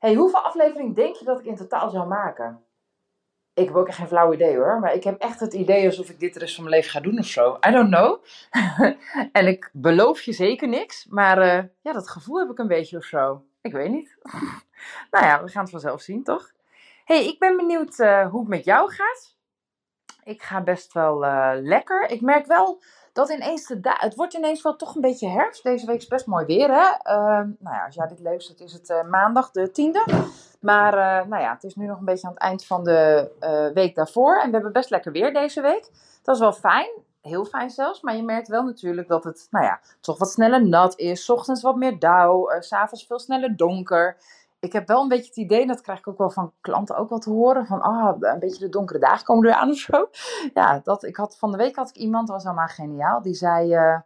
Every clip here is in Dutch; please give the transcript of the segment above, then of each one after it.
Hey, hoeveel afleveringen denk je dat ik in totaal zou maken? Ik heb ook echt geen flauw idee hoor. Maar ik heb echt het idee alsof ik dit de rest van mijn leven ga doen of zo. I don't know. en ik beloof je zeker niks. Maar uh, ja, dat gevoel heb ik een beetje of zo. Ik weet niet. nou ja, we gaan het vanzelf zien, toch? hey, ik ben benieuwd uh, hoe het met jou gaat. Ik ga best wel uh, lekker. Ik merk wel dat ineens de het wordt ineens wel toch een beetje herfst. Deze week is best mooi weer, hè? Uh, nou ja, als jij dit luistert, is het uh, maandag de tiende. Maar uh, nou ja, het is nu nog een beetje aan het eind van de week daarvoor. En we hebben best lekker weer deze week. Dat is wel fijn. Heel fijn zelfs. Maar je merkt wel natuurlijk dat het, nou ja, toch wat sneller nat is. Ochtends wat meer dauw. S s'avonds veel sneller donker ik heb wel een beetje het idee, en dat krijg ik ook wel van klanten ook wel te horen, van ah, een beetje de donkere dagen komen er aan of zo. Ja, dat, ik had, van de week had ik iemand, dat was allemaal geniaal, die zei, uh,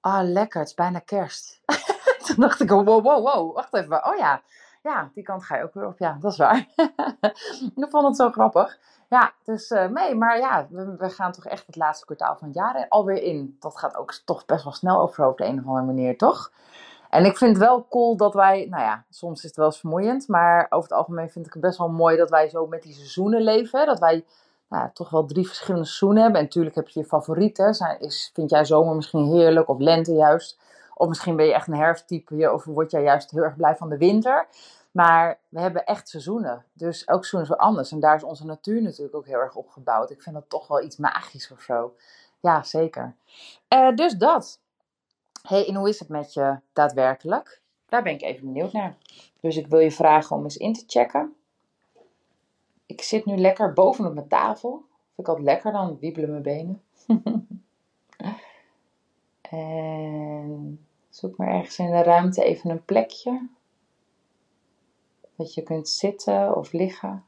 ah, lekker, het is bijna kerst. Toen dacht ik, wow, wow, wow, wacht even, oh ja, ja, die kant ga je ook weer op, ja, dat is waar. ik vond het zo grappig. Ja, dus uh, nee, maar ja, we, we, gaan toch echt het laatste kwartaal van het jaar alweer in. Dat gaat ook toch best wel snel over op de een of andere manier, toch? En ik vind het wel cool dat wij, nou ja, soms is het wel eens vermoeiend, maar over het algemeen vind ik het best wel mooi dat wij zo met die seizoenen leven. Dat wij nou, toch wel drie verschillende seizoenen hebben. En natuurlijk heb je je favorieten. Vind jij zomer misschien heerlijk of lente juist? Of misschien ben je echt een herfsttype of word jij juist heel erg blij van de winter. Maar we hebben echt seizoenen. Dus elk seizoen is wel anders. En daar is onze natuur natuurlijk ook heel erg op gebouwd. Ik vind dat toch wel iets magisch of zo. Ja, zeker. Uh, dus dat hey, en hoe is het met je daadwerkelijk? Daar ben ik even benieuwd naar. Dus ik wil je vragen om eens in te checken. Ik zit nu lekker bovenop mijn tafel. Vind ik altijd lekker, dan wiebelen mijn benen. en zoek maar ergens in de ruimte even een plekje. Dat je kunt zitten of liggen.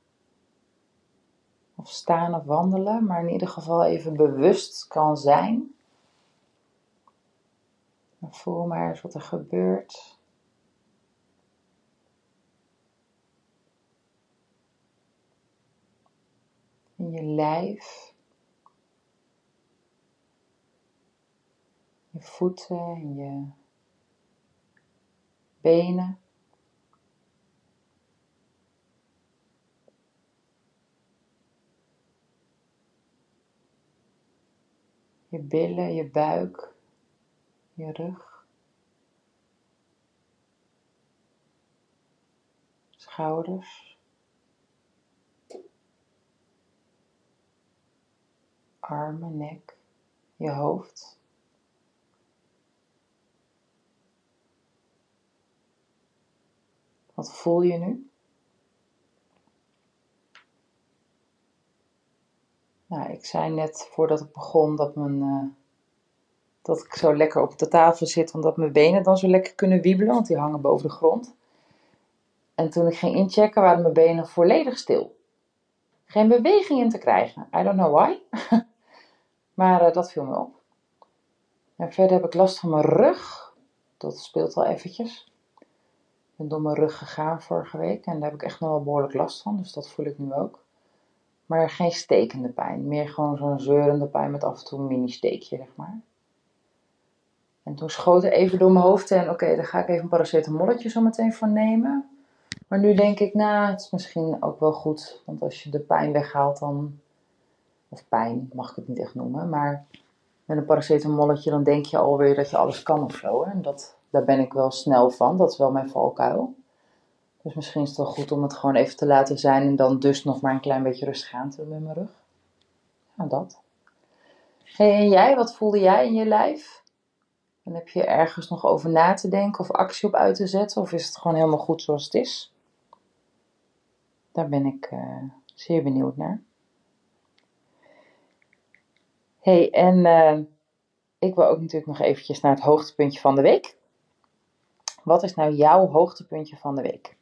Of staan of wandelen, maar in ieder geval even bewust kan zijn voel maar eens wat er gebeurt. In je lijf. Je voeten en je benen. Je billen, je buik je rug, schouders, armen, nek, je hoofd. Wat voel je nu? Nou, ik zei net voordat ik begon dat mijn uh, dat ik zo lekker op de tafel zit, omdat mijn benen dan zo lekker kunnen wiebelen, want die hangen boven de grond. En toen ik ging inchecken, waren mijn benen volledig stil. Geen beweging in te krijgen. I don't know why. maar uh, dat viel me op. En verder heb ik last van mijn rug. Dat speelt al eventjes. Ik ben door mijn rug gegaan vorige week en daar heb ik echt nog wel behoorlijk last van. Dus dat voel ik nu ook. Maar geen stekende pijn. Meer gewoon zo'n zeurende pijn met af en toe een mini steekje, zeg maar. En toen schoot er even door mijn hoofd en oké, daar ga ik even een paracetamolletje zo meteen van nemen. Maar nu denk ik, nou, het is misschien ook wel goed. Want als je de pijn weghaalt, dan. Of pijn, mag ik het niet echt noemen. Maar met een paracetamolletje, dan denk je alweer dat je alles kan of zo. En dat, daar ben ik wel snel van. Dat is wel mijn valkuil. Dus misschien is het wel goed om het gewoon even te laten zijn. En dan dus nog maar een klein beetje rustig aan te doen met mijn rug. Nou, dat. en jij, wat voelde jij in je lijf? Heb je ergens nog over na te denken of actie op uit te zetten? Of is het gewoon helemaal goed zoals het is? Daar ben ik uh, zeer benieuwd naar. hey, en uh, ik wil ook natuurlijk nog eventjes naar het hoogtepuntje van de week. Wat is nou jouw hoogtepuntje van de week?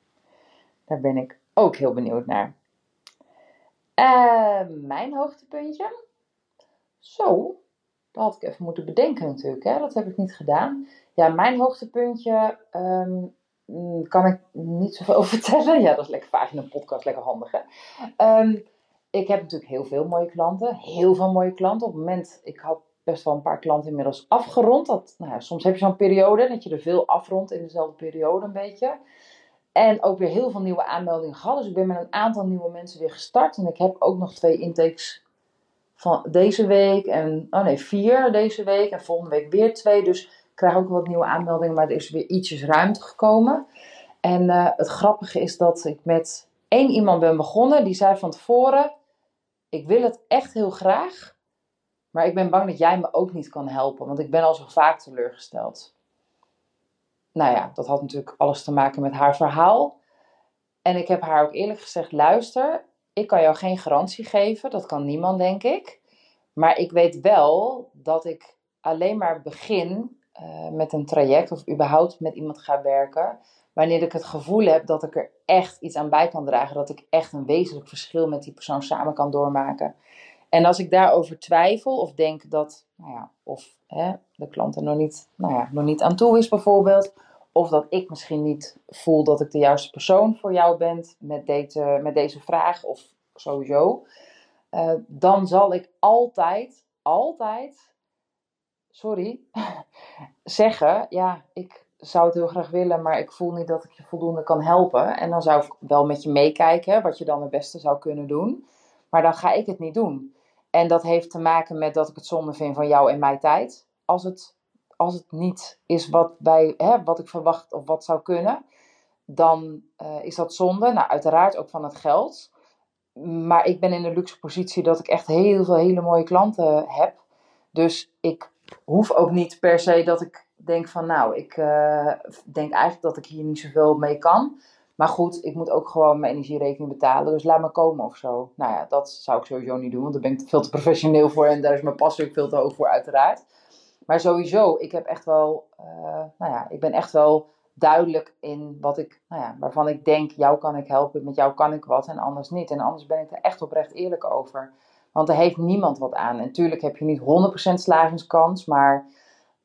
Daar ben ik ook heel benieuwd naar. Uh, mijn hoogtepuntje? Zo, dat had ik even moeten bedenken natuurlijk. Hè? Dat heb ik niet gedaan. Ja, mijn hoogtepuntje um, kan ik niet zoveel over vertellen. Ja, dat is lekker vaak in een podcast, lekker handig hè. Um, ik heb natuurlijk heel veel mooie klanten. Heel veel mooie klanten. Op het moment, ik had best wel een paar klanten inmiddels afgerond. Dat, nou ja, soms heb je zo'n periode dat je er veel afrondt in dezelfde periode een beetje. En ook weer heel veel nieuwe aanmeldingen gehad. Dus ik ben met een aantal nieuwe mensen weer gestart. En ik heb ook nog twee intakes van deze week. En, oh nee, vier deze week. En volgende week weer twee. Dus ik krijg ook wat nieuwe aanmeldingen. Maar er is weer ietsjes ruimte gekomen. En uh, het grappige is dat ik met één iemand ben begonnen. Die zei van tevoren: Ik wil het echt heel graag. Maar ik ben bang dat jij me ook niet kan helpen. Want ik ben al zo vaak teleurgesteld. Nou ja, dat had natuurlijk alles te maken met haar verhaal. En ik heb haar ook eerlijk gezegd: luister, ik kan jou geen garantie geven. Dat kan niemand, denk ik. Maar ik weet wel dat ik alleen maar begin uh, met een traject of überhaupt met iemand ga werken. Wanneer ik het gevoel heb dat ik er echt iets aan bij kan dragen. Dat ik echt een wezenlijk verschil met die persoon samen kan doormaken. En als ik daarover twijfel of denk dat, nou ja, of hè, de klant er nog niet, nou ja, nog niet aan toe is bijvoorbeeld, of dat ik misschien niet voel dat ik de juiste persoon voor jou ben met deze, met deze vraag, of sowieso, uh, dan zal ik altijd, altijd, sorry, zeggen, ja, ik zou het heel graag willen, maar ik voel niet dat ik je voldoende kan helpen. En dan zou ik wel met je meekijken, wat je dan het beste zou kunnen doen. Maar dan ga ik het niet doen. En dat heeft te maken met dat ik het zonde vind van jou en mijn tijd. Als het, als het niet is wat, wij, hè, wat ik verwacht of wat zou kunnen, dan uh, is dat zonde. Nou, uiteraard ook van het geld. Maar ik ben in de luxe positie dat ik echt heel veel hele mooie klanten heb. Dus ik hoef ook niet per se dat ik denk van nou, ik uh, denk eigenlijk dat ik hier niet zoveel mee kan. Maar goed, ik moet ook gewoon mijn energierekening betalen. Dus laat me komen of zo. Nou ja, dat zou ik sowieso niet doen. Want daar ben ik veel te professioneel voor. En daar is mijn passie ook veel te hoog voor, uiteraard. Maar sowieso, ik heb echt wel. Uh, nou ja, ik ben echt wel duidelijk in wat ik. Nou ja, waarvan ik denk, jou kan ik helpen. Met jou kan ik wat. En anders niet. En anders ben ik er echt oprecht eerlijk over. Want er heeft niemand wat aan. En natuurlijk heb je niet 100% slagingskans. Maar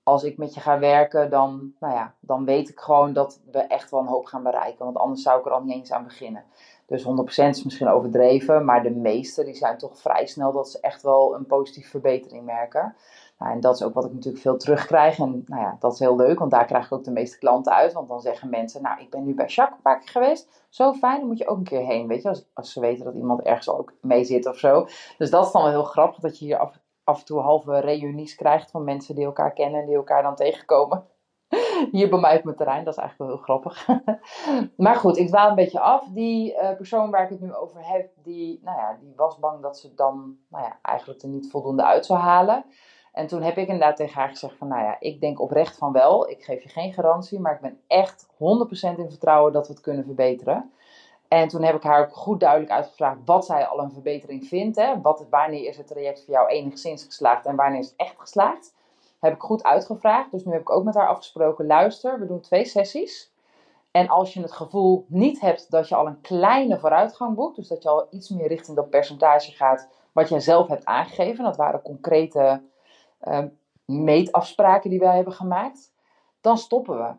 als ik met je ga werken, dan, nou ja, dan weet ik gewoon dat we echt wel een hoop gaan bereiken. Want anders zou ik er al niet eens aan beginnen. Dus 100% is misschien overdreven, maar de meeste die zijn toch vrij snel dat ze echt wel een positieve verbetering merken. En dat is ook wat ik natuurlijk veel terugkrijg. En nou ja, dat is heel leuk, want daar krijg ik ook de meeste klanten uit. Want dan zeggen mensen, nou, ik ben nu bij Jacques een paar keer geweest. Zo fijn, dan moet je ook een keer heen, weet je. Als, als ze weten dat iemand ergens ook mee zit of zo. Dus dat is dan wel heel grappig, dat je hier af, af en toe halve reunies krijgt van mensen die elkaar kennen en die elkaar dan tegenkomen. Hier bij mij op mijn terrein, dat is eigenlijk wel heel grappig. maar goed, ik dwaal een beetje af. Die uh, persoon waar ik het nu over heb, die, nou ja, die was bang dat ze dan nou ja, eigenlijk er niet voldoende uit zou halen. En toen heb ik inderdaad tegen haar gezegd van, nou ja, ik denk oprecht van wel. Ik geef je geen garantie, maar ik ben echt 100% in vertrouwen dat we het kunnen verbeteren. En toen heb ik haar ook goed duidelijk uitgevraagd wat zij al een verbetering vindt. Hè? Wat, wanneer is het traject voor jou enigszins geslaagd en wanneer is het echt geslaagd? Heb ik goed uitgevraagd. Dus nu heb ik ook met haar afgesproken: luister, we doen twee sessies. En als je het gevoel niet hebt dat je al een kleine vooruitgang boekt, dus dat je al iets meer richting dat percentage gaat wat jij zelf hebt aangegeven, dat waren concrete uh, meetafspraken die wij hebben gemaakt, dan stoppen we.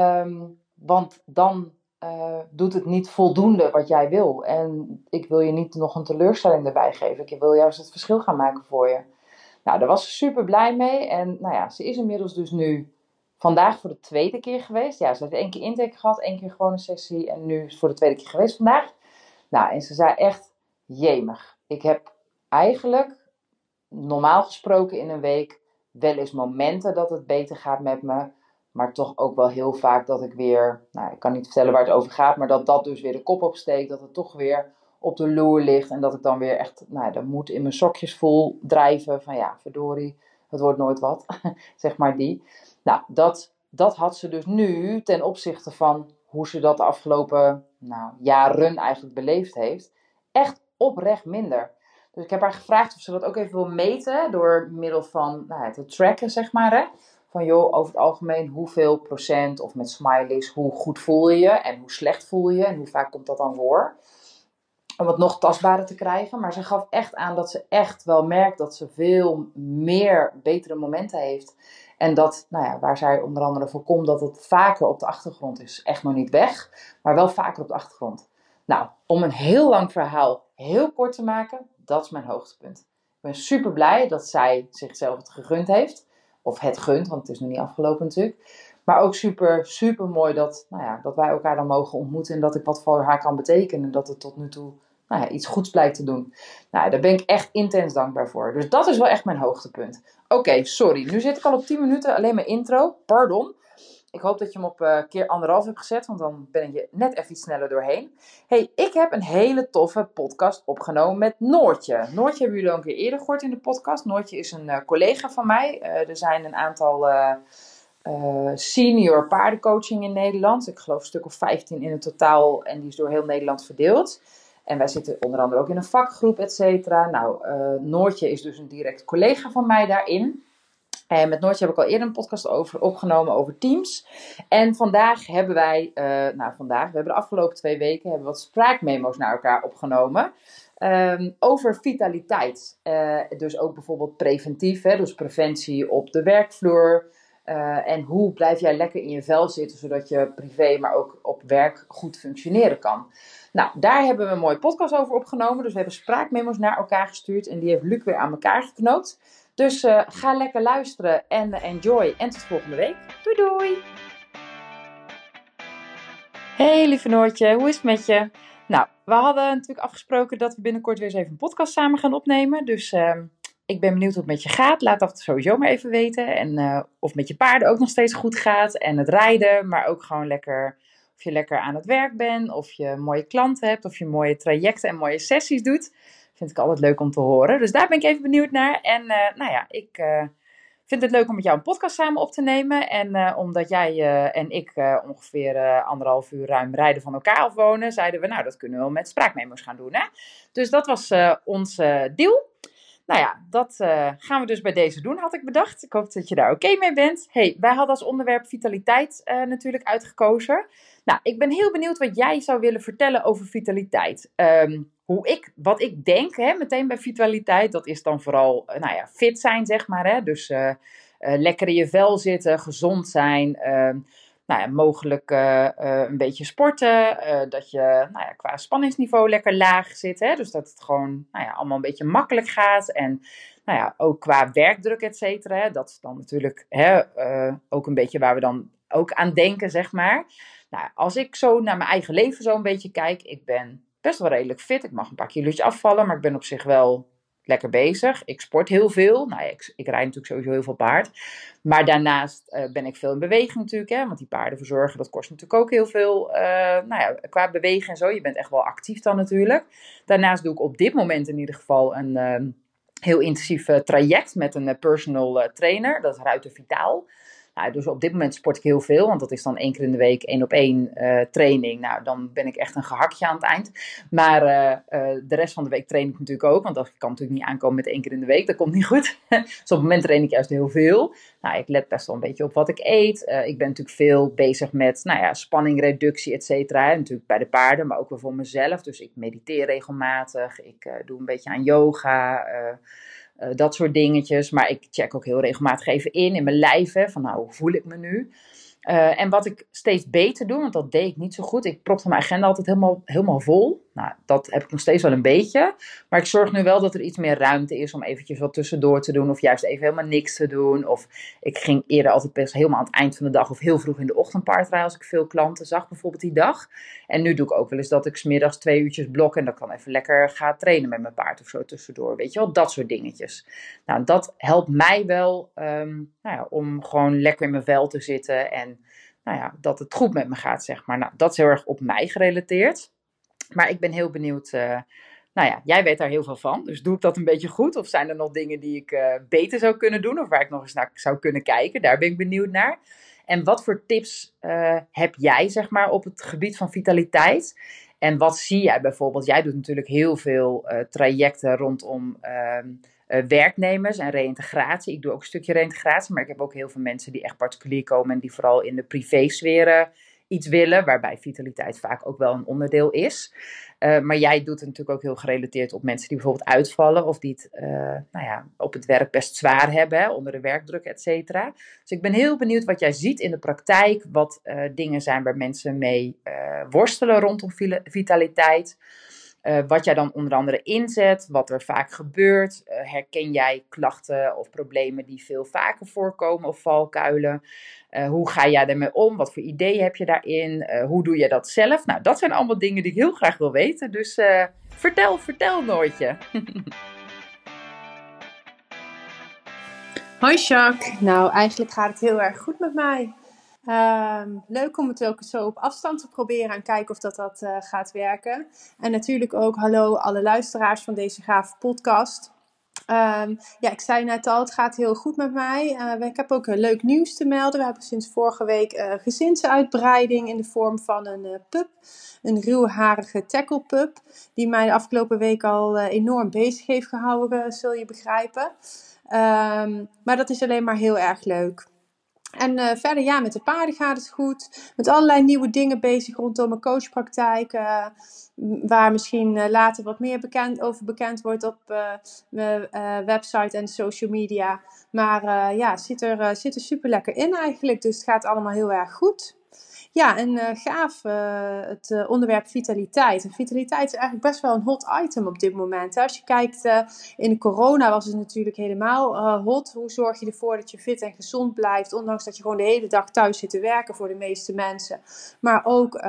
Um, want dan uh, doet het niet voldoende wat jij wil. En ik wil je niet nog een teleurstelling erbij geven. Ik wil juist het verschil gaan maken voor je. Nou, daar was ze super blij mee. En nou ja, ze is inmiddels dus nu vandaag voor de tweede keer geweest. Ja, ze heeft één keer intake gehad, één keer gewoon een sessie. En nu is voor de tweede keer geweest vandaag. Nou, en ze zei echt, jemig. Ik heb eigenlijk, normaal gesproken in een week, wel eens momenten dat het beter gaat met me. Maar toch ook wel heel vaak dat ik weer, nou ik kan niet vertellen waar het over gaat, maar dat dat dus weer de kop opsteekt. Dat het toch weer op de loer ligt. En dat ik dan weer echt, nou de moed in mijn sokjes voel drijven. Van ja, verdorie, het wordt nooit wat. zeg maar die. Nou, dat, dat had ze dus nu ten opzichte van hoe ze dat de afgelopen nou, jaren eigenlijk beleefd heeft. Echt oprecht minder. Dus ik heb haar gevraagd of ze dat ook even wil meten door middel van nou, te tracken, zeg maar. Hè? Van joh, over het algemeen, hoeveel procent of met smileys, hoe goed voel je je en hoe slecht voel je en hoe vaak komt dat dan voor? Om het nog tastbaarder te krijgen. Maar ze gaf echt aan dat ze echt wel merkt dat ze veel meer betere momenten heeft. En dat, nou ja, waar zij onder andere voor komt, dat het vaker op de achtergrond is. Echt nog niet weg, maar wel vaker op de achtergrond. Nou, om een heel lang verhaal heel kort te maken, dat is mijn hoogtepunt. Ik ben super blij dat zij zichzelf het gegund heeft. Of het gunt, want het is nog niet afgelopen natuurlijk. Maar ook super, super mooi dat, nou ja, dat wij elkaar dan mogen ontmoeten. En dat ik wat voor haar kan betekenen. En dat het tot nu toe nou ja, iets goeds blijkt te doen. Nou, daar ben ik echt intens dankbaar voor. Dus dat is wel echt mijn hoogtepunt. Oké, sorry. Nu zit ik al op 10 minuten. Alleen mijn intro. Pardon. Ik hoop dat je hem op uh, keer anderhalf hebt gezet, want dan ben je net even iets sneller doorheen. hey, ik heb een hele toffe podcast opgenomen met Noortje. Noortje hebben jullie al een keer eerder gehoord in de podcast. Noortje is een uh, collega van mij. Uh, er zijn een aantal senior paardencoaching in Nederland. Ik geloof een stuk of 15 in het totaal en die is door heel Nederland verdeeld. En wij zitten onder andere ook in een vakgroep, et cetera. Nou, Noortje is dus een direct collega van mij daarin. En met Noortje heb ik al eerder een podcast over opgenomen over Teams. En vandaag hebben wij, uh, nou vandaag, we hebben de afgelopen twee weken hebben wat spraakmemo's naar elkaar opgenomen. Um, over vitaliteit. Uh, dus ook bijvoorbeeld preventief, hè, dus preventie op de werkvloer. Uh, en hoe blijf jij lekker in je vel zitten, zodat je privé, maar ook op werk goed functioneren kan. Nou, daar hebben we een mooie podcast over opgenomen. Dus we hebben spraakmemo's naar elkaar gestuurd en die heeft Luc weer aan elkaar geknoopt. Dus uh, ga lekker luisteren en enjoy. En tot volgende week. Doei doei! Hey lieve Noortje, hoe is het met je? Nou, we hadden natuurlijk afgesproken dat we binnenkort weer eens even een podcast samen gaan opnemen. Dus uh, ik ben benieuwd hoe het met je gaat. Laat dat sowieso maar even weten. En uh, of met je paarden ook nog steeds goed gaat. En het rijden, maar ook gewoon lekker of je lekker aan het werk bent, of je mooie klanten hebt, of je mooie trajecten en mooie sessies doet. Vind ik altijd leuk om te horen. Dus daar ben ik even benieuwd naar. En uh, nou ja, ik uh, vind het leuk om met jou een podcast samen op te nemen. En uh, omdat jij en ik ongeveer anderhalf uur ruim rijden van elkaar afwonen, zeiden we, nou, dat kunnen we wel met spraakmemo's gaan doen. Hè? Dus dat was ons deal. Nou ja, dat uh, gaan we dus bij deze doen, had ik bedacht. Ik hoop dat je daar oké mee bent. Hey, wij hadden als onderwerp vitaliteit uh, natuurlijk uitgekozen. Nou, ik ben heel benieuwd wat jij zou willen vertellen over vitaliteit. Um, hoe ik, wat ik denk, hè, meteen bij vitaliteit, dat is dan vooral, uh, nou ja, fit zijn, zeg maar. Hè? Dus lekker in je vel zitten, gezond zijn ehm, nou ja, mogelijk uh, uh, een beetje sporten. Uh, dat je nou ja, qua spanningsniveau lekker laag zit. Hè? Dus dat het gewoon nou ja, allemaal een beetje makkelijk gaat. En nou ja, ook qua werkdruk, et cetera. Dat is dan natuurlijk hè, ook een beetje waar we dan ook aan denken, zeg maar. Nou, als ik zo naar mijn eigen leven zo een beetje kijk. Ik ben best wel redelijk fit. Ik mag een paar kilo's afvallen. Maar ik ben op zich wel lekker bezig. Ik sport heel veel. Nou, ik, ik rijd natuurlijk sowieso heel veel paard. Maar daarnaast uh, ben ik veel in beweging natuurlijk. Hè, want die paarden verzorgen, dat kost natuurlijk ook heel veel. Uh, nou ja, qua bewegen en zo. Je bent echt wel actief dan natuurlijk. Daarnaast doe ik op dit moment in ieder geval een uh, heel intensief traject met een personal trainer. Dat is Ruiter Vitaal. Dus op dit moment sport ik heel veel, want dat is dan één keer in de week één op één uh, training. Nou, dan ben ik echt een gehakje aan het eind. Maar uh, uh, de rest van de week train ik natuurlijk ook, want dat kan natuurlijk niet aankomen met één keer in de week. Dat komt niet goed. dus op het moment train ik juist heel veel. Nou, ik let best wel een beetje op wat ik eet. ik ben natuurlijk veel bezig met, nou ja, spanningreductie, et cetera. Natuurlijk bij de paarden, maar ook wel voor mezelf. Dus ik mediteer regelmatig. Ik doe een beetje aan yoga. Uh, dat soort dingetjes. Maar ik check ook heel regelmatig even in in mijn lijf. Hè, van nou, hoe voel ik me nu? Uh, en wat ik steeds beter doe, want dat deed ik niet zo goed. Ik propte mijn agenda altijd helemaal, helemaal vol. Nou, dat heb ik nog steeds wel een beetje. Maar ik zorg nu wel dat er iets meer ruimte is om eventjes wat tussendoor te doen. Of juist even helemaal niks te doen. Of ik ging eerder altijd best helemaal aan het eind van de dag of heel vroeg in de ochtend paardrijden als ik veel klanten zag bijvoorbeeld die dag. En nu doe ik ook wel eens dat ik smiddags twee uurtjes blok en dan kan even lekker ga trainen met mijn paard of zo tussendoor. Weet je wel, dat soort dingetjes. Nou, dat helpt mij wel um, nou ja, om gewoon lekker in mijn vel te zitten en nou ja, dat het goed met me gaat, zeg maar. Nou, dat is heel erg op mij gerelateerd. Maar ik ben heel benieuwd. Uh, nou ja, jij weet daar heel veel van. Dus doe ik dat een beetje goed? Of zijn er nog dingen die ik uh, beter zou kunnen doen? Of waar ik nog eens naar zou kunnen kijken? Daar ben ik benieuwd naar. En wat voor tips uh, heb jij, zeg maar, op het gebied van vitaliteit? En wat zie jij bijvoorbeeld? Jij doet natuurlijk heel veel trajecten rondom ehm, werknemers en reïntegratie. Ik doe ook een stukje reïntegratie, maar ik heb ook heel veel mensen die echt particulier komen en die vooral in de privésferen iets willen, waarbij vitaliteit vaak ook wel een onderdeel is. Uh, maar jij doet het natuurlijk ook heel gerelateerd op mensen die bijvoorbeeld uitvallen of die het uh, nou ja, op het werk best zwaar hebben, hè, onder de werkdruk, et cetera. Dus ik ben heel benieuwd wat jij ziet in de praktijk, wat dingen zijn waar mensen mee worstelen rondom vitaliteit. Uh, wat jij dan onder andere inzet, wat er vaak gebeurt. Uh, herken jij klachten of problemen die veel vaker voorkomen of valkuilen? Uh, hoe ga jij ermee om? Wat voor ideeën heb je daarin? hoe doe je dat zelf? Nou, dat zijn allemaal dingen die ik heel graag wil weten. Dus vertel, vertel Noortje. Hoi Jacques. Nou, eigenlijk gaat het heel erg goed met mij. Um, leuk om het ook zo op afstand te proberen en kijken of dat, dat uh, gaat werken. En natuurlijk ook hallo alle luisteraars van deze gave podcast. Um, ja, ik zei net al, het gaat heel goed met mij. Uh, ik heb ook een leuk nieuws te melden. We hebben sinds vorige week uh, gezinsuitbreiding in de vorm van een uh, pup. Een ruwharige tackle pup. Die mij de afgelopen week al enorm bezig heeft gehouden, zul je begrijpen. Um, maar dat is alleen maar heel erg leuk. En uh, verder, ja, met de paarden gaat het goed. Met allerlei nieuwe dingen bezig rondom mijn coachpraktijk. Uh, waar misschien uh, later wat meer bekend, over bekend wordt op mijn website en social media. Maar ja, zit er, zit er super lekker in eigenlijk. Dus het gaat allemaal heel erg goed. Ja, en uh, gaaf uh, het uh, onderwerp vitaliteit. En vitaliteit is eigenlijk best wel een hot item op dit moment. Als je kijkt, in de corona was het natuurlijk helemaal hot. Hoe zorg je ervoor dat je fit en gezond blijft, ondanks dat je gewoon de hele dag thuis zit te werken voor de meeste mensen. Maar ook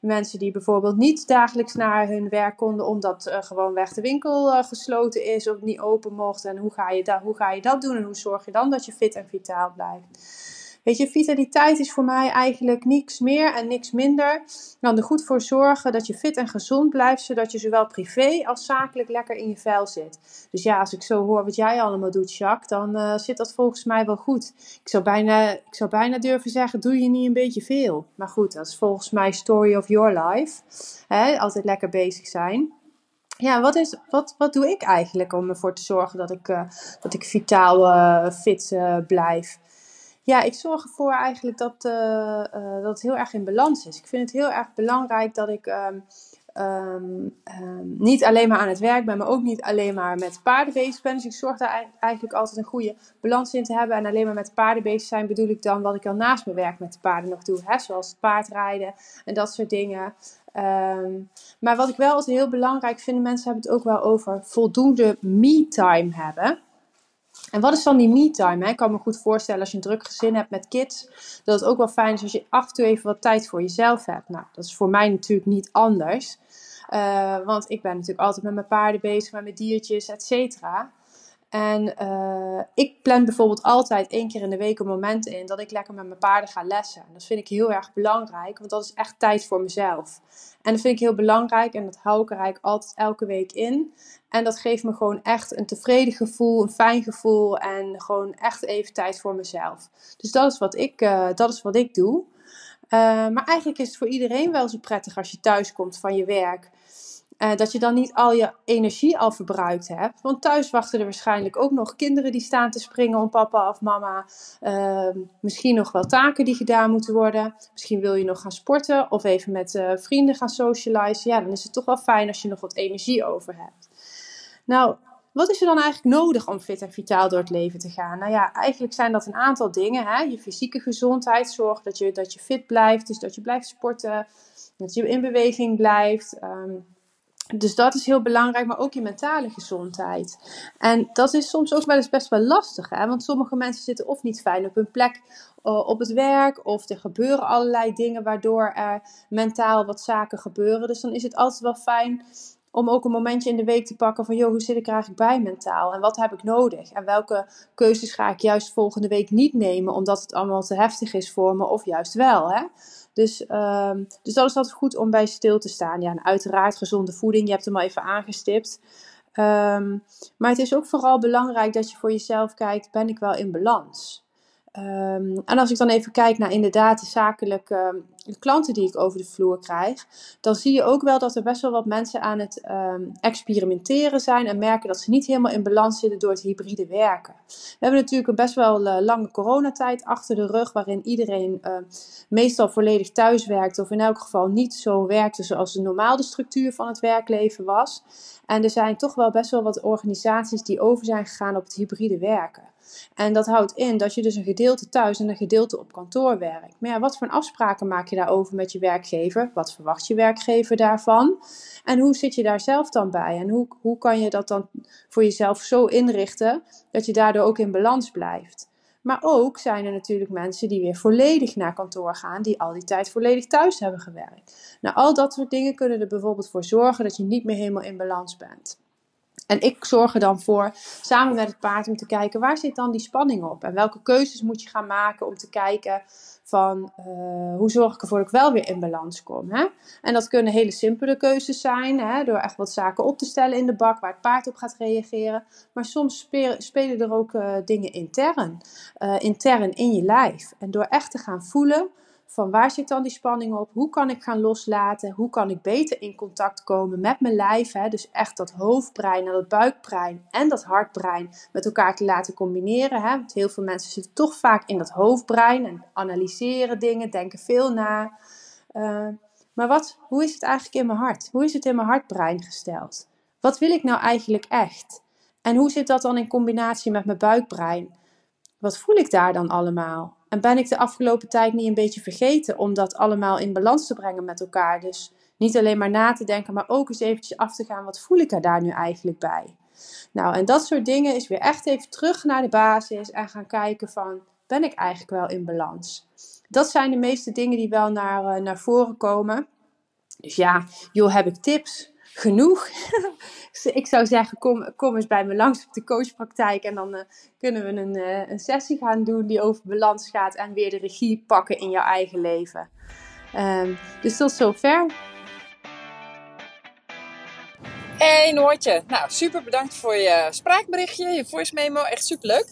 mensen die bijvoorbeeld niet dagelijks naar hun werk konden, omdat gewoon weg de winkel gesloten is of niet open mocht. En hoe ga, je hoe ga je dat doen en hoe zorg je dan dat je fit en vitaal blijft? Weet je, vitaliteit is voor mij eigenlijk niks meer en niks minder dan er goed voor zorgen dat je fit en gezond blijft, zodat je zowel privé als zakelijk lekker in je vel zit. Dus ja, als ik zo hoor wat jij allemaal doet, Jacques, dan uh, zit dat volgens mij wel goed. Ik zou, bijna, ik zou bijna durven zeggen, doe je niet een beetje veel? Maar goed, dat is volgens mij story of your life. Altijd lekker bezig zijn. Ja, wat, is, wat, wat doe ik eigenlijk om ervoor te zorgen dat ik, uh, dat ik vitaal, uh, fit blijf? Ja, ik zorg ervoor eigenlijk dat, uh, uh, dat het heel erg in balans is. Ik vind het heel erg belangrijk dat ik um, um, um, niet alleen maar aan het werk ben, maar ook niet alleen maar met paarden bezig ben. Dus ik zorg daar eigenlijk altijd een goede balans in te hebben. En alleen maar met paarden bezig zijn bedoel ik dan wat ik al naast mijn werk met de paarden nog doe. Hè? Zoals paardrijden en dat soort dingen. maar wat ik wel altijd heel belangrijk vind, mensen hebben het ook wel over voldoende me-time hebben. En wat is dan die me-time? Ik kan me goed voorstellen als je een druk gezin hebt met kids, dat het ook wel fijn is als je af en toe even wat tijd voor jezelf hebt. Nou, dat is voor mij natuurlijk niet anders. Uh, want ik ben natuurlijk altijd met mijn paarden bezig, met mijn diertjes, et cetera. En uh, ik plan bijvoorbeeld altijd één keer in de week een moment in dat ik lekker met mijn paarden ga lessen. En dat vind ik heel erg belangrijk, want dat is echt tijd voor mezelf. En dat vind ik heel belangrijk en dat hou ik er eigenlijk altijd elke week in. En dat geeft me gewoon echt een tevreden gevoel, een fijn gevoel en gewoon echt even tijd voor mezelf. Dus dat is wat ik, uh, dat is wat ik doe. Uh, maar eigenlijk is het voor iedereen wel zo prettig als je thuis komt van je werk. Uh, dat je dan niet al je energie al verbruikt hebt. Want thuis wachten er waarschijnlijk ook nog kinderen die staan te springen om papa of mama. Uh, misschien nog wel taken die gedaan moeten worden. Misschien wil je nog gaan sporten of even met uh, vrienden gaan socializen. Ja, dan is het toch wel fijn als je nog wat energie over hebt. Nou, wat is er dan eigenlijk nodig om fit en vitaal door het leven te gaan? Nou ja, eigenlijk zijn dat een aantal dingen. Hè? Je fysieke gezondheid, zorg dat je, dat je fit blijft. Dus dat je blijft sporten, dat je in beweging blijft. Um, dus dat is heel belangrijk, maar ook je mentale gezondheid. En dat is soms ook wel eens best wel lastig, hè? want sommige mensen zitten of niet fijn op hun plek uh, op het werk, of er gebeuren allerlei dingen waardoor er mentaal wat zaken gebeuren. Dus dan is het altijd wel fijn om ook een momentje in de week te pakken van, joh, hoe zit ik er eigenlijk bij mentaal? En wat heb ik nodig? En welke keuzes ga ik juist volgende week niet nemen, omdat het allemaal te heftig is voor me, of juist wel, hè? Dus, um, dus dat is altijd goed om bij stil te staan. Ja, en uiteraard gezonde voeding, je hebt hem al even aangestipt. Um, maar het is ook vooral belangrijk dat je voor jezelf kijkt, ben ik wel in balans? Um, en als ik dan even kijk naar inderdaad de zakelijke de klanten die ik over de vloer krijg, dan zie je ook wel dat er best wel wat mensen aan het ehm, experimenteren zijn en merken dat ze niet helemaal in balans zitten door het hybride werken. We hebben natuurlijk een best wel uh, lange coronatijd achter de rug, waarin iedereen uh, meestal volledig thuis werkt, of in elk geval niet zo werkte zoals de normale structuur van het werkleven was. En er zijn toch wel best wel wat organisaties die over zijn gegaan op het hybride werken. En dat houdt in dat je dus een gedeelte thuis en een gedeelte op kantoor werkt. Maar ja, wat voor afspraken maak je daarover met je werkgever? Wat verwacht je werkgever daarvan? En hoe zit je daar zelf dan bij? En hoe, hoe kan je dat dan voor jezelf zo inrichten dat je daardoor ook in balans blijft? Maar ook zijn er natuurlijk mensen die weer volledig naar kantoor gaan, die al die tijd volledig thuis hebben gewerkt. Nou, al dat soort dingen kunnen er bijvoorbeeld voor zorgen dat je niet meer helemaal in balans bent. En ik zorg er dan voor, samen met het paard, om te kijken waar zit dan die spanning op? En welke keuzes moet je gaan maken om te kijken van uh, hoe zorg ik ervoor dat ik wel weer in balans kom. Hè? En dat kunnen hele simpele keuzes zijn, hè? door echt wat zaken op te stellen in de bak waar het paard op gaat reageren. Maar soms spelen er ook uh, dingen intern, uh, intern in je lijf. En door echt te gaan voelen van waar zit dan die spanning op? Hoe kan ik gaan loslaten? Hoe kan ik beter in contact komen met mijn lijf? Hè? Dus echt dat hoofdbrein en dat buikbrein en dat hartbrein met elkaar te laten combineren. Hè? Want heel veel mensen zitten toch vaak in dat hoofdbrein en analyseren dingen, denken veel na. Uh, maar wat, hoe is het eigenlijk in mijn hart? Hoe is het in mijn hartbrein gesteld? Wat wil ik nou eigenlijk echt? En hoe zit dat dan in combinatie met mijn buikbrein? Wat voel ik daar dan allemaal? En ben ik de afgelopen tijd niet een beetje vergeten om dat allemaal in balans te brengen met elkaar? Dus niet alleen maar na te denken, maar ook eens eventjes af te gaan, wat voel ik er daar nu eigenlijk bij? Nou, en dat soort dingen is weer echt even terug naar de basis en gaan kijken van, ben ik eigenlijk wel in balans? Dat zijn de meeste dingen die wel naar, uh, naar voren komen. Dus ja, joh, heb ik tips? Genoeg. ik zou zeggen, kom, kom eens bij me langs op de coachpraktijk. En dan uh, kunnen we een, uh, een sessie gaan doen die over balans gaat. En weer de regie pakken in jouw eigen leven. Um, dus tot zover. Hey Noortje, nou super bedankt voor je spraakberichtje, je voice memo, echt super leuk.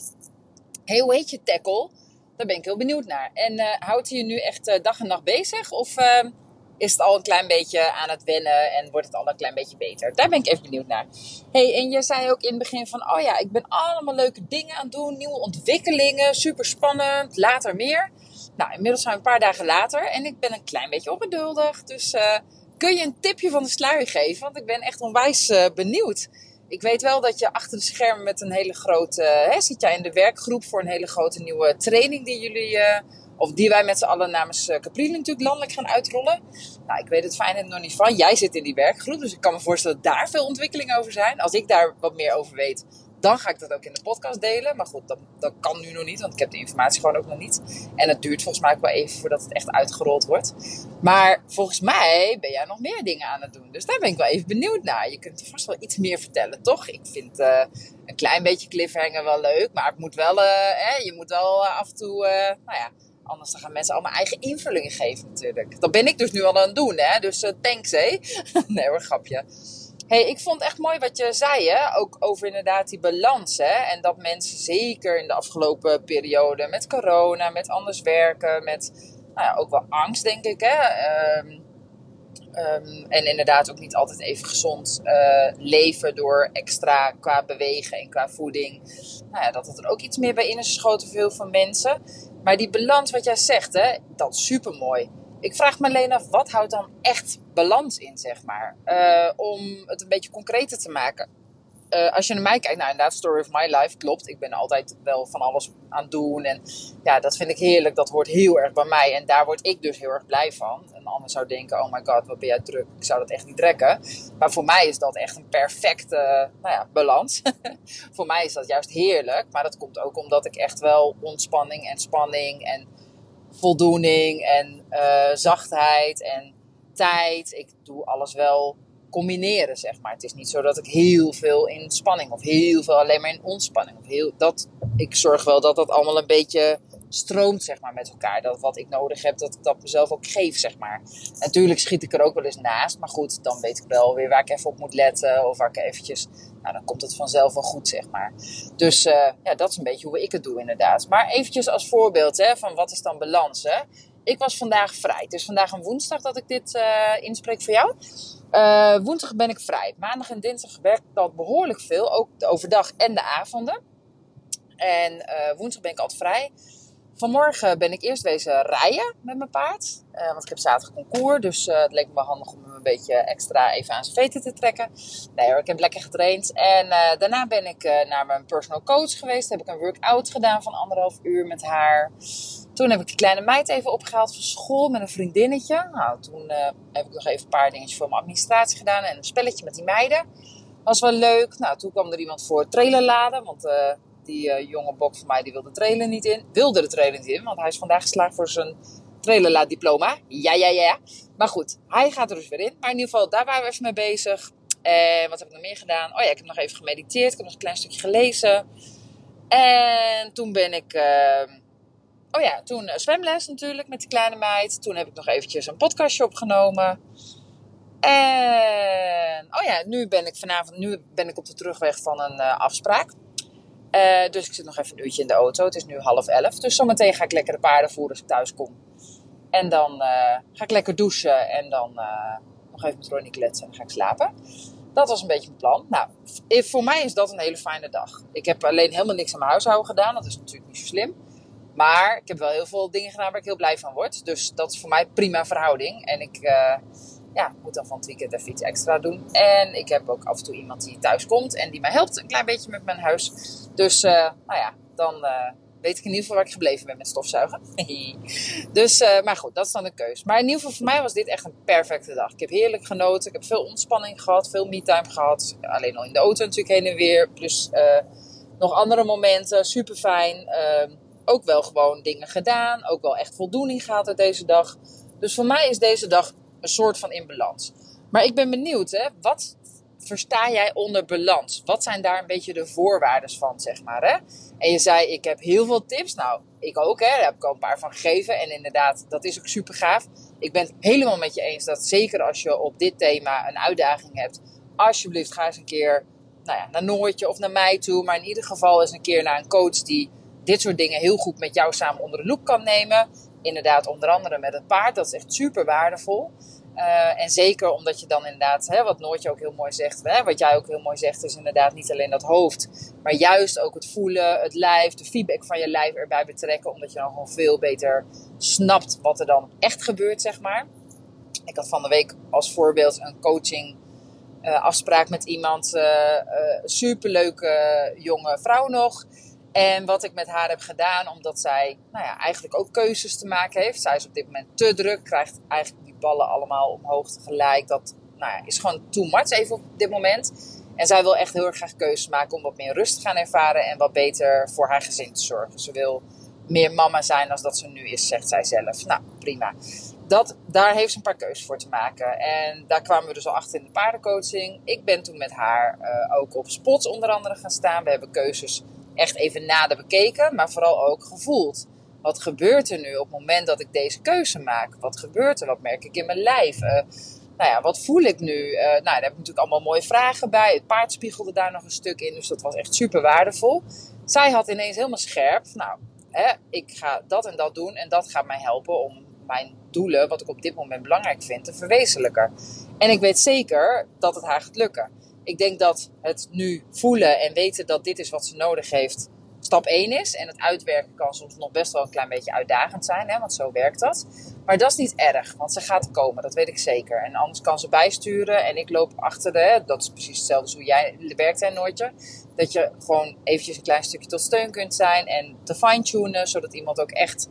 Hey, hoe heet je tackle? Daar ben ik heel benieuwd naar. En uh, houdt hij je nu echt dag en nacht bezig? Of ehm, is het al een klein beetje aan het wennen en wordt het al een klein beetje beter. Daar ben ik even benieuwd naar. hey, en je zei ook in het begin van, oh ja, ik ben allemaal leuke dingen aan het doen, nieuwe ontwikkelingen, super spannend, later meer. Nou, inmiddels zijn we een paar dagen later en ik ben een klein beetje ongeduldig. Dus uh, kun je een tipje van de sluier geven? Want ik ben echt onwijs uh, benieuwd. Ik weet wel dat je achter de schermen met een hele grote, hè, zit jij in de werkgroep voor een hele grote nieuwe training die jullie... Uh, of die wij met z'n allen namens uh, Capri natuurlijk landelijk gaan uitrollen. Nou, ik weet het fijn nog niet van. Jij zit in die werkgroep, dus ik kan me voorstellen dat daar veel ontwikkelingen over zijn. Als ik daar wat meer over weet, dan ga ik dat ook in de podcast delen. Maar goed, dat, dat kan nu nog niet, want ik heb de informatie gewoon ook nog niet. En het duurt volgens mij ook wel even voordat het echt uitgerold wordt. Maar volgens mij ben jij nog meer dingen aan het doen. Dus daar ben ik wel even benieuwd naar. Je kunt vast wel iets meer vertellen, toch? Ik vind uh, een klein beetje cliffhanger wel leuk. Maar het moet wel, hè, je moet wel af en toe, nou ja Anders dan gaan mensen allemaal eigen invullingen geven natuurlijk. Dat ben ik dus nu al aan het doen, hè. Dus uh, thanks, hé. nee hoor, grapje. hey, ik vond echt mooi wat je zei, hè. Ook over inderdaad die balans, hè. En dat mensen zeker in de afgelopen periode met corona, met anders werken, met nou ja, ook wel angst, denk ik, hè. Um, Um, en inderdaad ook niet altijd even gezond uh, leven door extra qua bewegen en qua voeding. Nou ja, dat het er ook iets meer bij in is geschoten veel mensen. Maar die balans, wat jij zegt, hè, dat is super mooi. Ik vraag me alleen af, wat houdt dan echt balans in, zeg maar? Uh, om het een beetje concreter te maken. Uh, als je naar mij kijkt, nou inderdaad, Story of My Life klopt. Ik ben altijd wel van alles aan doen. En ja, dat vind ik heerlijk. Dat hoort heel erg bij mij. En daar word ik dus heel erg blij van. Een ander zou denken, oh my god, wat ben jij druk. Ik zou dat echt niet trekken. Maar voor mij is dat echt een perfecte nou ja, balans. voor mij is dat juist heerlijk. Maar dat komt ook omdat ik echt wel ontspanning en spanning en voldoening en uh, zachtheid en tijd. Ik doe alles wel combineren, zeg maar. Het is niet zo dat ik heel veel in spanning of heel veel alleen maar in ontspanning. Heel, dat, ik zorg wel dat dat allemaal een beetje stroomt, zeg maar, met elkaar. Dat wat ik nodig heb, dat ik dat mezelf ook geef, zeg maar. Natuurlijk schiet ik er ook wel eens naast. Maar goed, dan weet ik wel weer waar ik even op moet letten. Of waar ik eventjes... Nou, dan komt het vanzelf wel goed, zeg maar. Dus uh, ja, dat is een beetje hoe ik het doe, inderdaad. Maar eventjes als voorbeeld, hè, van wat is dan balans, hè? Ik was vandaag vrij. Het is vandaag een woensdag dat ik dit uh, inspreek voor jou. Uh, woensdag ben ik vrij. Maandag en dinsdag werk ik al behoorlijk veel. Ook de overdag en de avonden. En uh, woensdag ben ik altijd vrij. Vanmorgen ben ik eerst wezen rijden met mijn paard. Want ik heb zaterdag concours. Dus het leek me handig om hem een beetje extra even aan zijn veten te trekken. Nee hoor, ik heb lekker getraind. En daarna ben ik naar mijn personal coach geweest. Heb ik een workout gedaan van anderhalf uur met haar. Toen heb ik de kleine meid even opgehaald van school met een vriendinnetje. Nou, toen heb ik nog even een paar dingetjes voor mijn administratie gedaan. En een spelletje met die meiden. Was wel leuk. Nou, toen kwam er iemand voor trailer laden. Want die uh, jonge bok van mij die wilde de trailer niet in. Wilde de trailer niet in, want hij is vandaag geslaagd voor zijn trailerlaat diploma. Ja, ja, ja. Maar goed, hij gaat er dus weer in. Maar in ieder geval, daar waren we even mee bezig. En wat heb ik nog meer gedaan? Oh ja, ik heb nog even gemediteerd. Ik heb nog een klein stukje gelezen. En toen ben ik... Oh ja, toen zwemles natuurlijk met die kleine meid. Toen heb ik nog eventjes een podcastje opgenomen. En... Oh ja, nu ben ik vanavond... Nu ben ik op de terugweg van een uh, afspraak. Uh, dus ik zit nog even een uurtje in de auto. Het is nu half elf. Dus zometeen ga ik lekker de paarden voeren als ik thuis kom. En dan ga ik lekker douchen. En dan nog even met Ronnie kletsen. En ga ik slapen. Dat was een beetje mijn plan. Nou, voor mij is dat een hele fijne dag. Ik heb alleen helemaal niks aan mijn huishouden gedaan. Dat is natuurlijk niet zo slim. Maar ik heb wel heel veel dingen gedaan waar ik heel blij van word. Dus dat is voor mij prima verhouding. En ik ja, moet dan van het weekend even iets extra doen. En ik heb ook af en toe iemand die thuis komt en die mij helpt een klein beetje met mijn huis. Dus, uh, nou ja, dan uh, weet ik in ieder geval waar ik gebleven ben met stofzuigen. dus, maar goed, dat is dan de keus. Maar in ieder geval voor mij was dit echt een perfecte dag. Ik heb heerlijk genoten. Ik heb veel ontspanning gehad, veel me-time gehad. Alleen al in de auto natuurlijk heen en weer. Plus nog andere momenten, super fijn. Ook wel gewoon dingen gedaan. Ook wel echt voldoening gehad uit deze dag. Dus voor mij is deze dag een soort van in balans. Maar ik ben benieuwd, hè, wat versta jij onder balans? Wat zijn daar een beetje de voorwaarden van, zeg maar? Hè? En je zei, ik heb heel veel tips. Nou, ik ook, hè. daar heb ik al een paar van gegeven. En inderdaad, dat is ook super gaaf. Ik ben het helemaal met je eens dat zeker als je op dit thema een uitdaging hebt, alsjeblieft ga eens een keer nou ja, naar Noortje of naar mij toe. Maar in ieder geval eens een keer naar een coach die dit soort dingen heel goed met jou samen onder de loep kan nemen inderdaad onder andere met het paard. Dat is echt super waardevol. Uh, en zeker omdat je dan inderdaad, hè, wat Noortje ook heel mooi zegt, hè, wat jij ook heel mooi zegt, is inderdaad niet alleen dat hoofd, maar juist ook het voelen, het lijf, de feedback van je lijf erbij betrekken, omdat je dan gewoon veel beter snapt wat er dan echt gebeurt, zeg maar. Ik had van de week als voorbeeld een coaching uh, afspraak met iemand, uh, superleuke jonge vrouw nog. En wat ik met haar heb gedaan, omdat zij nou ja, eigenlijk ook keuzes te maken heeft. Zij is op dit moment te druk, krijgt eigenlijk die ballen allemaal omhoog tegelijk. Dat nou ja, is gewoon too much even op dit moment. En zij wil echt heel erg graag keuzes maken om wat meer rust te gaan ervaren en wat beter voor haar gezin te zorgen. Ze wil meer mama zijn dan dat ze nu is, zegt zij zelf. Nou, prima. Dat, daar heeft ze een paar keuzes voor te maken. En daar kwamen we dus al achter in de paardencoaching. Ik ben toen met haar uh, ook op spots onder andere gaan staan. We hebben keuzes echt even nader bekeken, maar vooral ook gevoeld. Wat gebeurt er nu op het moment dat ik deze keuze maak? Wat gebeurt er? Wat merk ik in mijn lijf? Uh, nou ja, wat voel ik nu? Uh, nou, daar heb ik natuurlijk allemaal mooie vragen bij. Het paard spiegelde daar nog een stuk in, dus dat was echt super waardevol. Zij had ineens helemaal scherp. Nou, hè, ik ga dat en dat doen en dat gaat mij helpen om mijn doelen, wat ik op dit moment belangrijk vind, te verwezenlijken. En ik weet zeker dat het haar gaat lukken. Ik denk dat het nu voelen en weten dat dit is wat ze nodig heeft, stap 1 is. En het uitwerken kan soms nog best wel een klein beetje uitdagend zijn, hè, want zo werkt dat. Maar dat is niet erg, want ze gaat komen, dat weet ik zeker. En anders kan ze bijsturen en ik loop achter de, dat is precies hetzelfde als hoe jij werkt en Noortje. Dat je gewoon eventjes een klein stukje tot steun kunt zijn en te fine-tunen, zodat iemand ook echt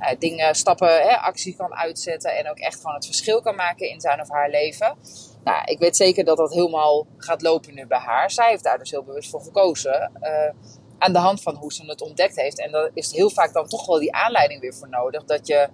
uh, dingen, stappen, hè, actie kan uitzetten en ook echt gewoon het verschil kan maken in zijn of haar leven. Nou, ik weet zeker dat dat helemaal gaat lopen nu bij haar. Zij heeft daar dus heel bewust voor gekozen. Uh, aan de hand van hoe ze het ontdekt heeft. En daar is heel vaak dan toch wel die aanleiding weer voor nodig. Dat je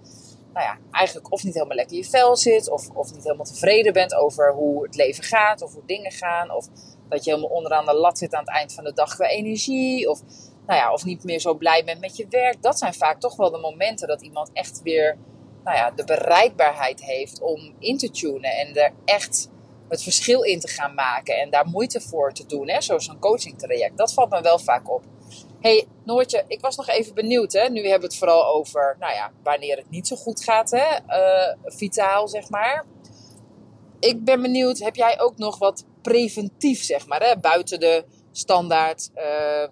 nou ja, eigenlijk of niet helemaal lekker in je vel zit. Of, of niet helemaal tevreden bent over hoe het leven gaat. Of hoe dingen gaan. Of dat je helemaal onderaan de lat zit aan het eind van de dag qua energie. Of, nou ja, of niet meer zo blij bent met je werk. Dat zijn vaak toch wel de momenten dat iemand echt weer nou ja, de bereikbaarheid heeft om in te tunen. En er echt het verschil in te gaan maken en daar moeite voor te doen, hè, zoals een coaching traject. Dat valt me wel vaak op. hey, Noortje, ik was nog even benieuwd. Hè? Nu hebben we het vooral over nou ja, wanneer het niet zo goed gaat. Hè? Uh, vitaal, zeg maar. Ik ben benieuwd, heb jij ook nog wat preventief, zeg maar? Hè? Buiten de standaard, uh,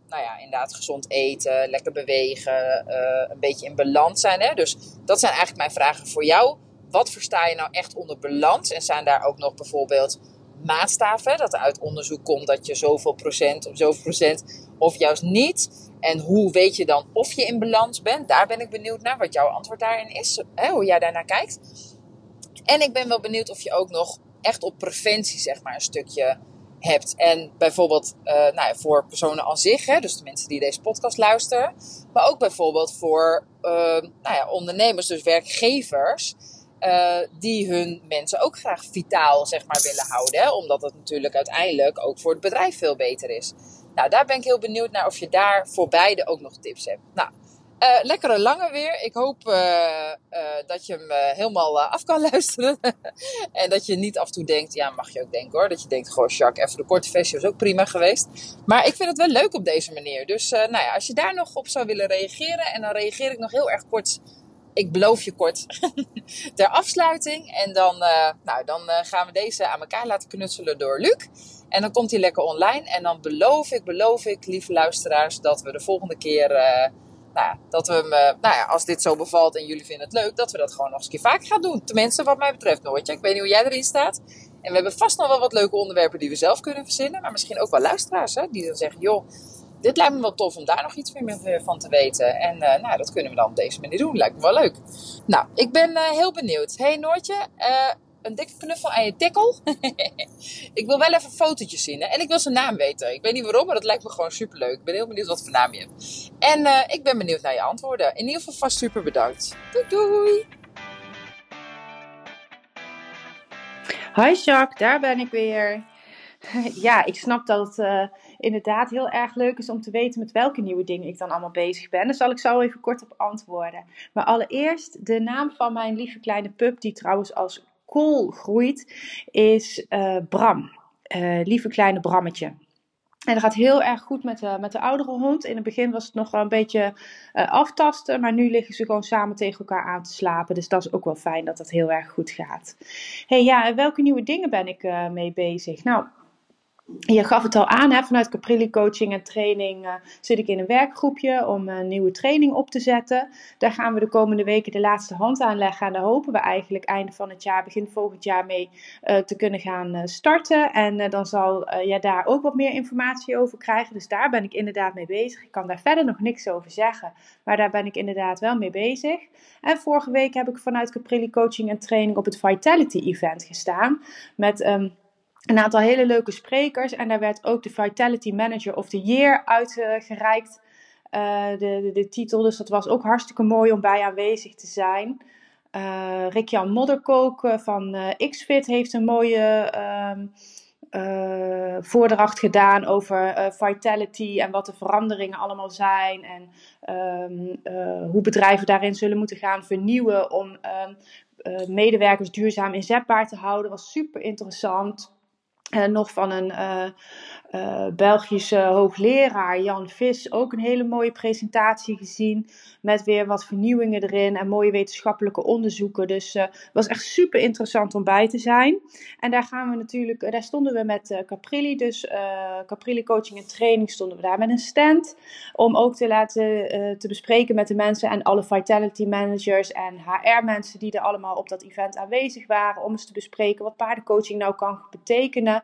nou ja, inderdaad gezond eten, lekker bewegen, uh, een beetje in balans zijn. Hè? Dus dat zijn eigenlijk mijn vragen voor jou. Wat versta je nou echt onder balans? En zijn daar ook nog bijvoorbeeld maatstaven? Dat er uit onderzoek komt dat je zoveel procent of zoveel procent of juist niet. En hoe weet je dan of je in balans bent? Daar ben ik benieuwd naar, wat jouw antwoord daarin is. Hè? Hoe jij daarnaar kijkt. En ik ben wel benieuwd of je ook nog echt op preventie, zeg maar, een stukje hebt. En bijvoorbeeld uh, nou ja, voor personen als zich, hè, dus de mensen die deze podcast luisteren. Maar ook bijvoorbeeld voor uh, nou ja, ondernemers, dus werkgevers. Uh, die hun mensen ook graag vitaal zeg maar, willen houden. Hè, omdat het natuurlijk uiteindelijk ook voor het bedrijf veel beter is. Nou, daar ben ik heel benieuwd naar of je daar voor beide ook nog tips hebt. Nou, uh, lekkere lange weer. Ik hoop uh, dat je hem helemaal af kan luisteren. en dat je niet af en toe denkt, ja, mag je ook denken hoor. Dat je denkt, goh, Jacques, even de korte versie was ook prima geweest. Maar ik vind het wel leuk op deze manier. Dus nou ja, als je daar nog op zou willen reageren. En dan reageer ik nog heel erg kort. Ik beloof je kort. ter afsluiting. En dan, nou, dan gaan we deze aan elkaar laten knutselen door Luc. En dan komt hij lekker online. En dan beloof ik, beloof ik, lieve luisteraars, dat we de volgende keer nou ja, dat we hem, nou ja, als dit zo bevalt en jullie vinden het leuk, dat we dat gewoon nog eens een keer vaak gaan doen. Tenminste, wat mij betreft, Noortje. Ik weet niet hoe jij erin staat. En we hebben vast nog wel wat leuke onderwerpen die we zelf kunnen verzinnen. Maar misschien ook wel luisteraars, hè, die dan zeggen, joh, dit lijkt me wel tof om daar nog iets meer van te weten. En uh, nou, dat kunnen we dan op deze manier doen. Lijkt me wel leuk. Nou, ik ben uh, heel benieuwd. Hey Noortje, een dikke knuffel aan je tikkel. ik wil wel even fotootjes zien. Hè? En ik wil zijn naam weten. Ik weet niet waarom, maar dat lijkt me gewoon superleuk. Ik ben heel benieuwd wat voor naam je hebt. En ik ben benieuwd naar je antwoorden. In ieder geval vast super bedankt. Doei doei! Hi Jacques, daar ben ik weer. Ja, ik snap dat inderdaad heel erg leuk is om te weten met welke nieuwe dingen ik dan allemaal bezig ben. Daar zal ik zo even kort op antwoorden. Maar allereerst de naam van mijn lieve kleine pup, die trouwens als kool groeit, is uh, Bram. Uh, lieve kleine Brammetje. En dat gaat heel erg goed met de, met de oudere hond. In het begin was het nog wel een beetje uh, aftasten. Maar nu liggen ze gewoon samen tegen elkaar aan te slapen. Dus dat is ook wel fijn dat dat heel erg goed gaat. hey, ja, welke nieuwe dingen ben ik mee bezig? Nou, je gaf het al aan, hè, vanuit Caprilli Coaching en Training uh, zit ik in een werkgroepje om een nieuwe training op te zetten. Daar gaan we de komende weken de laatste hand aan leggen. En daar hopen we eigenlijk einde van het jaar, begin volgend jaar mee uh, te kunnen gaan uh, starten. En dan zal je daar ook wat meer informatie over krijgen. Dus daar ben ik inderdaad mee bezig. Ik kan daar verder nog niks over zeggen, maar daar ben ik inderdaad wel mee bezig. En vorige week heb ik vanuit Caprilli Coaching en Training op het Vitality Event gestaan met... Um, een aantal hele leuke sprekers. En daar werd ook de Vitality Manager of the Year uitgereikt. Uh, de, de, de, titel. Dus dat was ook hartstikke mooi om bij aanwezig te zijn. Uh, Rick-Jan Modderkook uh, van XFIT heeft een mooie uh, voordracht gedaan over vitality en wat de veranderingen allemaal zijn. En um, hoe bedrijven daarin zullen moeten gaan vernieuwen om medewerkers duurzaam inzetbaar te houden. Was super interessant. Uh, nog van een uh, uh, Belgische hoogleraar, Jan Vis, ook een hele mooie presentatie gezien. Met weer wat vernieuwingen erin en mooie wetenschappelijke onderzoeken. Dus het was echt super interessant om bij te zijn. En daar gaan we natuurlijk, daar stonden we met Caprilli, dus Caprilli Coaching en Training, stonden we daar met een stand. Om ook te laten te bespreken met de mensen en alle Vitality Managers en HR-mensen die er allemaal op dat event aanwezig waren. Om eens te bespreken wat paardencoaching nou kan betekenen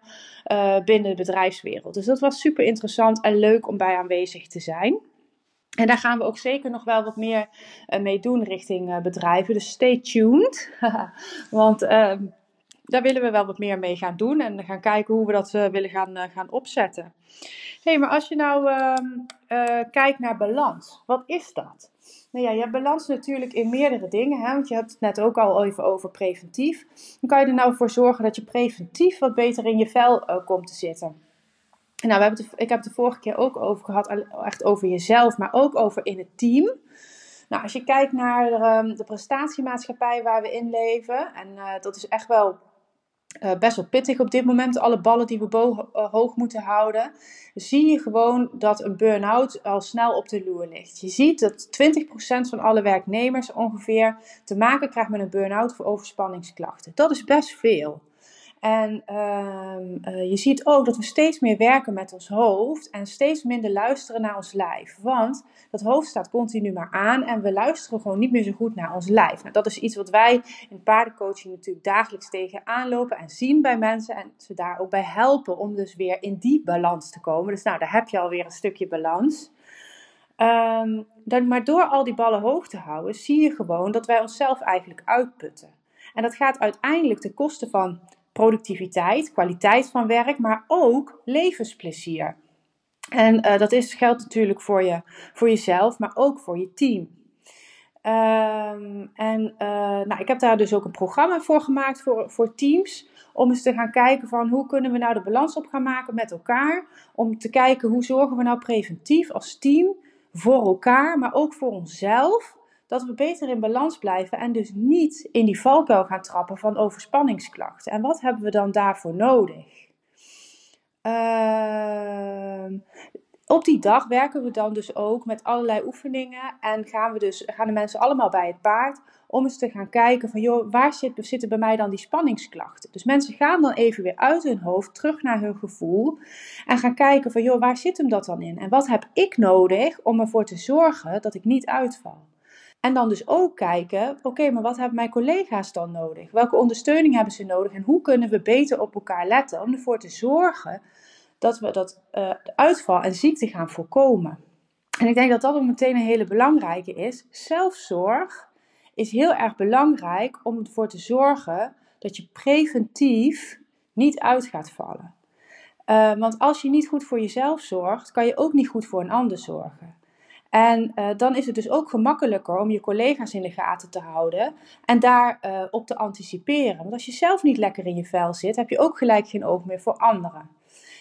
uh, binnen de bedrijfswereld. Dus dat was super interessant en leuk om bij aanwezig te zijn. En daar gaan we ook zeker nog wel wat meer uh, mee doen richting uh, bedrijven. Dus stay tuned. Want ehm, daar willen we wel wat meer mee gaan doen. En gaan kijken hoe we dat willen gaan, gaan opzetten. Hey, maar als je nou ehm, kijkt naar balans, wat is dat? Nou ja, je hebt balans natuurlijk in meerdere dingen. Hè? Want je hebt het net ook al even over preventief. Dan kan je er nou voor zorgen dat je preventief wat beter in je vel komt te zitten. Nou, we hebben ik heb het de vorige keer ook over gehad, echt over jezelf, maar ook over in het team. Nou, als je kijkt naar de, um, de prestatiemaatschappij waar we in leven, en uh, dat is echt wel uh, best wel pittig op dit moment, alle ballen die we uh, hoog moeten houden, zie je gewoon dat een burn-out al snel op de loer ligt. Je ziet dat 20% van alle werknemers ongeveer te maken krijgt met een burn-out of overspanningsklachten. Dat is best veel. En uh, je ziet ook dat we steeds meer werken met ons hoofd en steeds minder luisteren naar ons lijf. Want dat hoofd staat continu maar aan en we luisteren gewoon niet meer zo goed naar ons lijf. Nou, dat is iets wat wij in paardencoaching natuurlijk dagelijks tegen aanlopen en zien bij mensen en ze daar ook bij helpen om dus weer in die balans te komen. Dus nou, daar heb je alweer een stukje balans. Um, dan, maar door al die ballen hoog te houden, zie je gewoon dat wij onszelf eigenlijk uitputten. En dat gaat uiteindelijk ten koste van productiviteit, kwaliteit van werk, maar ook levensplezier. En uh, dat is, geldt natuurlijk voor, je, voor jezelf, maar ook voor je team. Um, en uh, nou, ik heb daar dus ook een programma voor gemaakt voor, voor teams. Om eens te gaan kijken van hoe kunnen we nou de balans op gaan maken met elkaar. Om te kijken hoe zorgen we nou preventief als team voor elkaar, maar ook voor onszelf dat we beter in balans blijven en dus niet in die valkuil gaan trappen van overspanningsklachten. En wat hebben we dan daarvoor nodig? Uh, op die dag werken we dan dus ook met allerlei oefeningen en gaan, we dus, gaan de mensen allemaal bij het paard om eens te gaan kijken van joh, waar zit, zitten bij mij dan die spanningsklachten? Dus mensen gaan dan even weer uit hun hoofd terug naar hun gevoel en gaan kijken van joh, waar zit hem dat dan in? En wat heb ik nodig om ervoor te zorgen dat ik niet uitval? En dan dus ook kijken, oké, maar wat hebben mijn collega's dan nodig? Welke ondersteuning hebben ze nodig? En hoe kunnen we beter op elkaar letten om ervoor te zorgen dat we dat uh, uitval en ziekte gaan voorkomen? En ik denk dat dat ook meteen een hele belangrijke is. Zelfzorg is heel erg belangrijk om ervoor te zorgen dat je preventief niet uit gaat vallen. Uh, want als je niet goed voor jezelf zorgt, kan je ook niet goed voor een ander zorgen. En uh, dan is het dus ook gemakkelijker om je collega's in de gaten te houden en daar uh, op te anticiperen. Want als je zelf niet lekker in je vel zit, heb je ook gelijk geen oog meer voor anderen.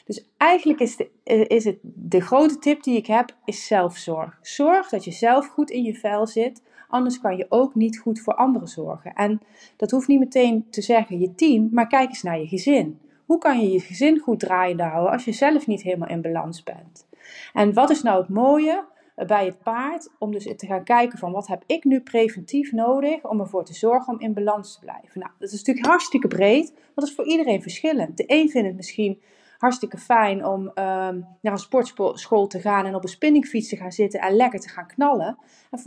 Dus eigenlijk is, de, is het de grote tip die ik heb, is zelfzorg. Zorg dat je zelf goed in je vel zit, anders kan je ook niet goed voor anderen zorgen. En dat hoeft niet meteen te zeggen je team, maar kijk eens naar je gezin. Hoe kan je je gezin goed draaiende houden als je zelf niet helemaal in balans bent? En wat is nou het mooie? Bij het paard. Om dus te gaan kijken van wat heb ik nu preventief nodig om ervoor te zorgen om in balans te blijven. Nou, dat is natuurlijk hartstikke breed, maar dat is voor iedereen verschillend. De een vindt het misschien hartstikke fijn om um, naar een sportschool te gaan en op een spinningfiets te gaan zitten en lekker te gaan knallen.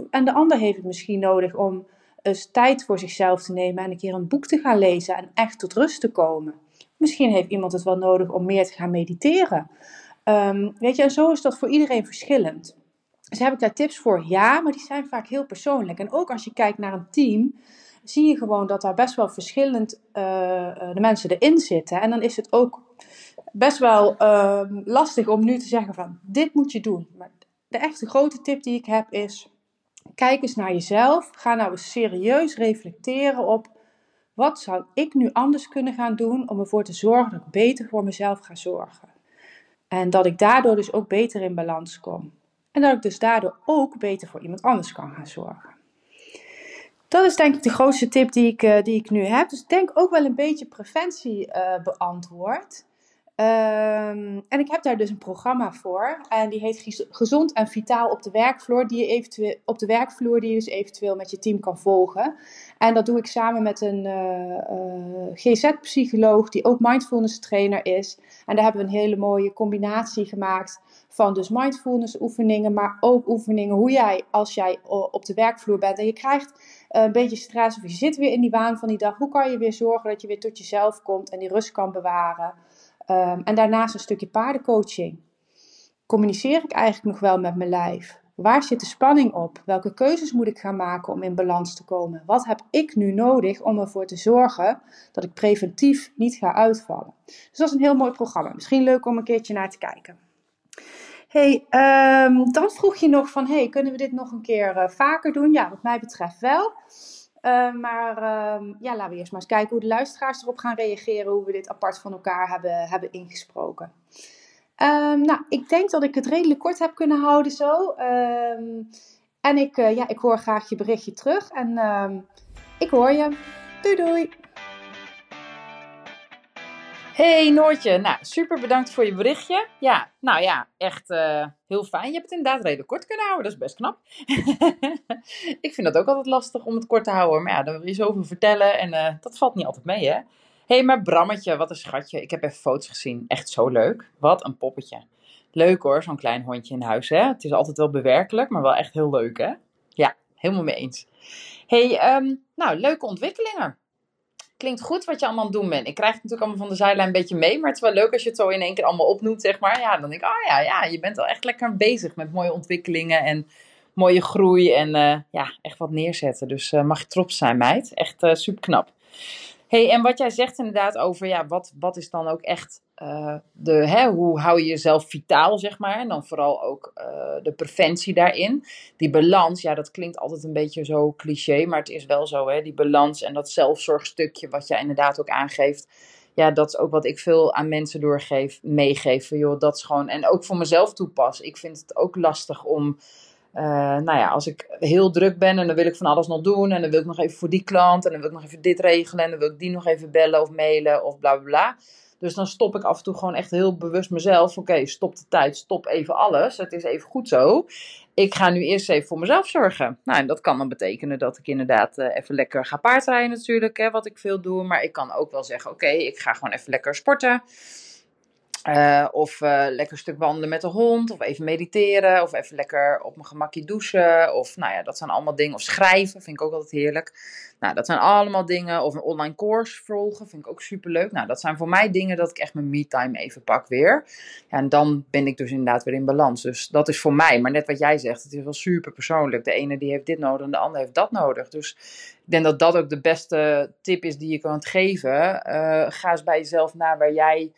En de ander heeft het misschien nodig om eens tijd voor zichzelf te nemen en een keer een boek te gaan lezen en echt tot rust te komen. Misschien heeft iemand het wel nodig om meer te gaan mediteren. Um, weet je, en zo is dat voor iedereen verschillend. Dus heb ik daar tips voor? Ja, maar die zijn vaak heel persoonlijk. En ook als je kijkt naar een team, zie je gewoon dat daar best wel verschillend uh, de mensen erin zitten. En dan is het ook best wel uh, lastig om nu te zeggen van dit moet je doen. Maar de echte grote tip die ik heb is, kijk eens naar jezelf. Ga nou eens serieus reflecteren op wat zou ik nu anders kunnen gaan doen om ervoor te zorgen dat ik beter voor mezelf ga zorgen. En dat ik daardoor dus ook beter in balans kom. En dat ik dus daardoor ook beter voor iemand anders kan gaan zorgen. Dat is denk ik de grootste tip die ik, uh, die ik nu heb. Dus ik denk ook wel een beetje preventie uh, beantwoord. Um, en ik heb daar dus een programma voor. En die heet Gezond en Vitaal op de werkvloer. Die je eventueel, op de werkvloer die je dus eventueel met je team kan volgen. En dat doe ik samen met een uh, uh, GZ-psycholoog die ook mindfulness trainer is. En daar hebben we een hele mooie combinatie gemaakt van dus mindfulness oefeningen, maar ook oefeningen hoe jij als jij op de werkvloer bent en je krijgt eh, een beetje stress of je zit weer in die waan van die dag, hoe kan je weer zorgen dat je weer tot jezelf komt en die rust kan bewaren. Um, en daarnaast een stukje paardencoaching. Communiceer ik eigenlijk nog wel met mijn lijf? Waar zit de spanning op? Welke keuzes moet ik gaan maken om in balans te komen? Wat heb ik nu nodig om ervoor te zorgen dat ik preventief niet ga uitvallen? Dus dat is een heel mooi programma. Misschien leuk om een keertje naar te kijken hey, um, dan vroeg je nog van, hey, kunnen we dit nog een keer uh, vaker doen? Ja, wat mij betreft wel. Uh, maar uh, ja, laten we eerst maar eens kijken hoe de luisteraars erop gaan reageren, hoe we dit apart van elkaar hebben, hebben ingesproken. Nou, ik denk dat ik het redelijk kort heb kunnen houden zo. en ik, uh, ja, ik hoor graag je berichtje terug en ik hoor je. Doei doei! Hey Noortje, nou super bedankt voor je berichtje. Ja, nou ja, echt uh, heel fijn. Je hebt het inderdaad redelijk kort kunnen houden, dat is best knap. ik vind dat ook altijd lastig om het kort te houden, maar ja, dan wil je zoveel vertellen en uh, dat valt niet altijd mee hè. Hey, maar Brammetje, wat een schatje. Ik heb even foto's gezien, echt zo leuk. Wat een poppetje. Leuk hoor, zo'n klein hondje in huis hè. Het is altijd wel bewerkelijk, maar wel echt heel leuk hè. Ja, helemaal mee eens. hey, um, nou, leuke ontwikkelingen klinkt goed wat je allemaal aan het doen bent. Ik krijg het natuurlijk allemaal van de zijlijn een beetje mee. Maar het is wel leuk als je het zo in één keer allemaal opnoemt, zeg maar. Ja, dan denk ik, oh ja, ja, je bent wel echt lekker bezig met mooie ontwikkelingen en mooie groei. En uh, ja, echt wat neerzetten. Dus uh, mag je trots zijn, meid. Echt uh, super knap hey, en wat jij zegt inderdaad over, ja, wat, wat is dan ook echt uh, de, hè, hoe hou je jezelf vitaal, zeg maar. En dan vooral ook uh, de preventie daarin. Die balans, ja, dat klinkt altijd een beetje zo cliché, maar het is wel zo, hè. Die balans en dat zelfzorgstukje wat jij inderdaad ook aangeeft. Ja, dat is ook wat ik veel aan mensen doorgeef, meegeef. Joh, dat is gewoon, en ook voor mezelf toepas. Ik vind het ook lastig om uh, nou ja, als ik heel druk ben en dan wil ik van alles nog doen. En dan wil ik nog even voor die klant. En dan wil ik nog even dit regelen. En dan wil ik die nog even bellen of mailen of bla bla bla. Dus dan stop ik af en toe gewoon echt heel bewust mezelf. Oké, stop de tijd, stop even alles. Het is even goed zo. Ik ga nu eerst even voor mezelf zorgen. Nou, en dat kan dan betekenen dat ik inderdaad uh, even lekker ga paardrijden natuurlijk. Hè, wat ik veel doe. Maar ik kan ook wel zeggen, oké, ik ga gewoon even lekker sporten. Uh, of uh, lekker een stuk wandelen met de hond, of even mediteren, of even lekker op mijn gemakje douchen. Of nou ja, dat zijn allemaal dingen. Of schrijven, vind ik ook altijd heerlijk. Nou, dat zijn allemaal dingen. Of een online course volgen, vind ik ook super leuk. Nou, dat zijn voor mij dingen dat ik echt mijn me-time even pak weer. Ja, en dan ben ik dus inderdaad weer in balans. Dus dat is voor mij. Maar net wat jij zegt, het is wel super persoonlijk. De ene die heeft dit nodig en de ander heeft dat nodig. Dus ik denk dat dat ook de beste tip is die je kan geven. Uh, ga eens bij jezelf na waar jij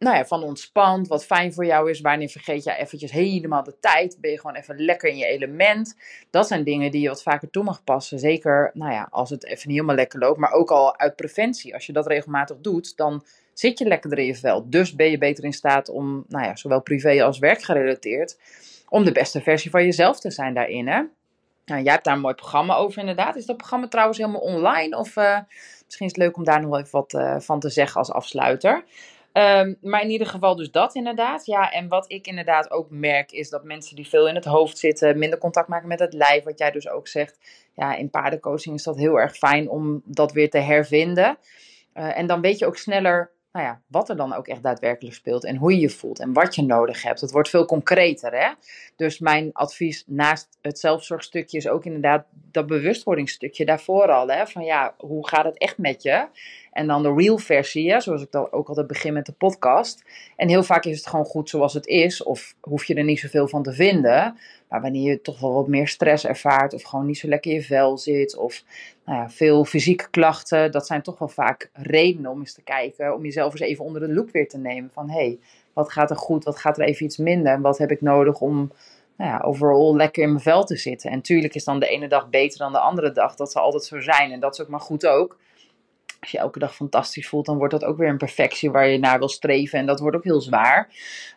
nou ja, van ontspant, wat fijn voor jou is. Wanneer vergeet je eventjes helemaal de tijd? Ben je gewoon even lekker in je element? Dat zijn dingen die je wat vaker toe mag passen. Zeker, nou ja, als het even niet helemaal lekker loopt. Maar ook al uit preventie. Als je dat regelmatig doet, dan zit je lekkerder in je vel. Dus ben je beter in staat om, nou ja, zowel privé als werkgerelateerd, om de beste versie van jezelf te zijn daarin, hè? Nou, jij hebt daar een mooi programma over, inderdaad. Is dat programma trouwens helemaal online? Of uh, misschien is het leuk om daar nog even wat uh, van te zeggen als afsluiter. Um, maar in ieder geval dus dat inderdaad. Ja, en wat ik inderdaad ook merk is dat mensen die veel in het hoofd zitten, minder contact maken met het lijf, wat jij dus ook zegt. Ja, in paardencoaching is dat heel erg fijn om dat weer te hervinden. Uh, en dan weet je ook sneller nou ja, wat er dan ook echt daadwerkelijk speelt en hoe je je voelt en wat je nodig hebt. Het wordt veel concreter. Hè? Dus mijn advies naast het zelfzorgstukje is ook inderdaad dat bewustwordingsstukje daarvoor al. Hè? Van ja, hoe gaat het echt met je? En dan de real versie, hè? zoals ik dan ook altijd begin met de podcast. En heel vaak is het gewoon goed zoals het is, of hoef je er niet zoveel van te vinden. Maar wanneer je toch wel wat meer stress ervaart, of gewoon niet zo lekker in je vel zit, of nou veel fysieke klachten, dat zijn toch wel vaak redenen om eens te kijken, om jezelf eens even onder de loep weer te nemen. Van hé, hey, wat gaat er goed, wat gaat er even iets minder, en wat heb ik nodig om nou ja, overal lekker in mijn vel te zitten. En tuurlijk is dan de ene dag beter dan de andere dag, dat zal altijd zo zijn en dat is ook maar goed ook als je elke dag fantastisch voelt, dan wordt dat ook weer een perfectie waar je naar wil streven. En dat wordt ook heel zwaar.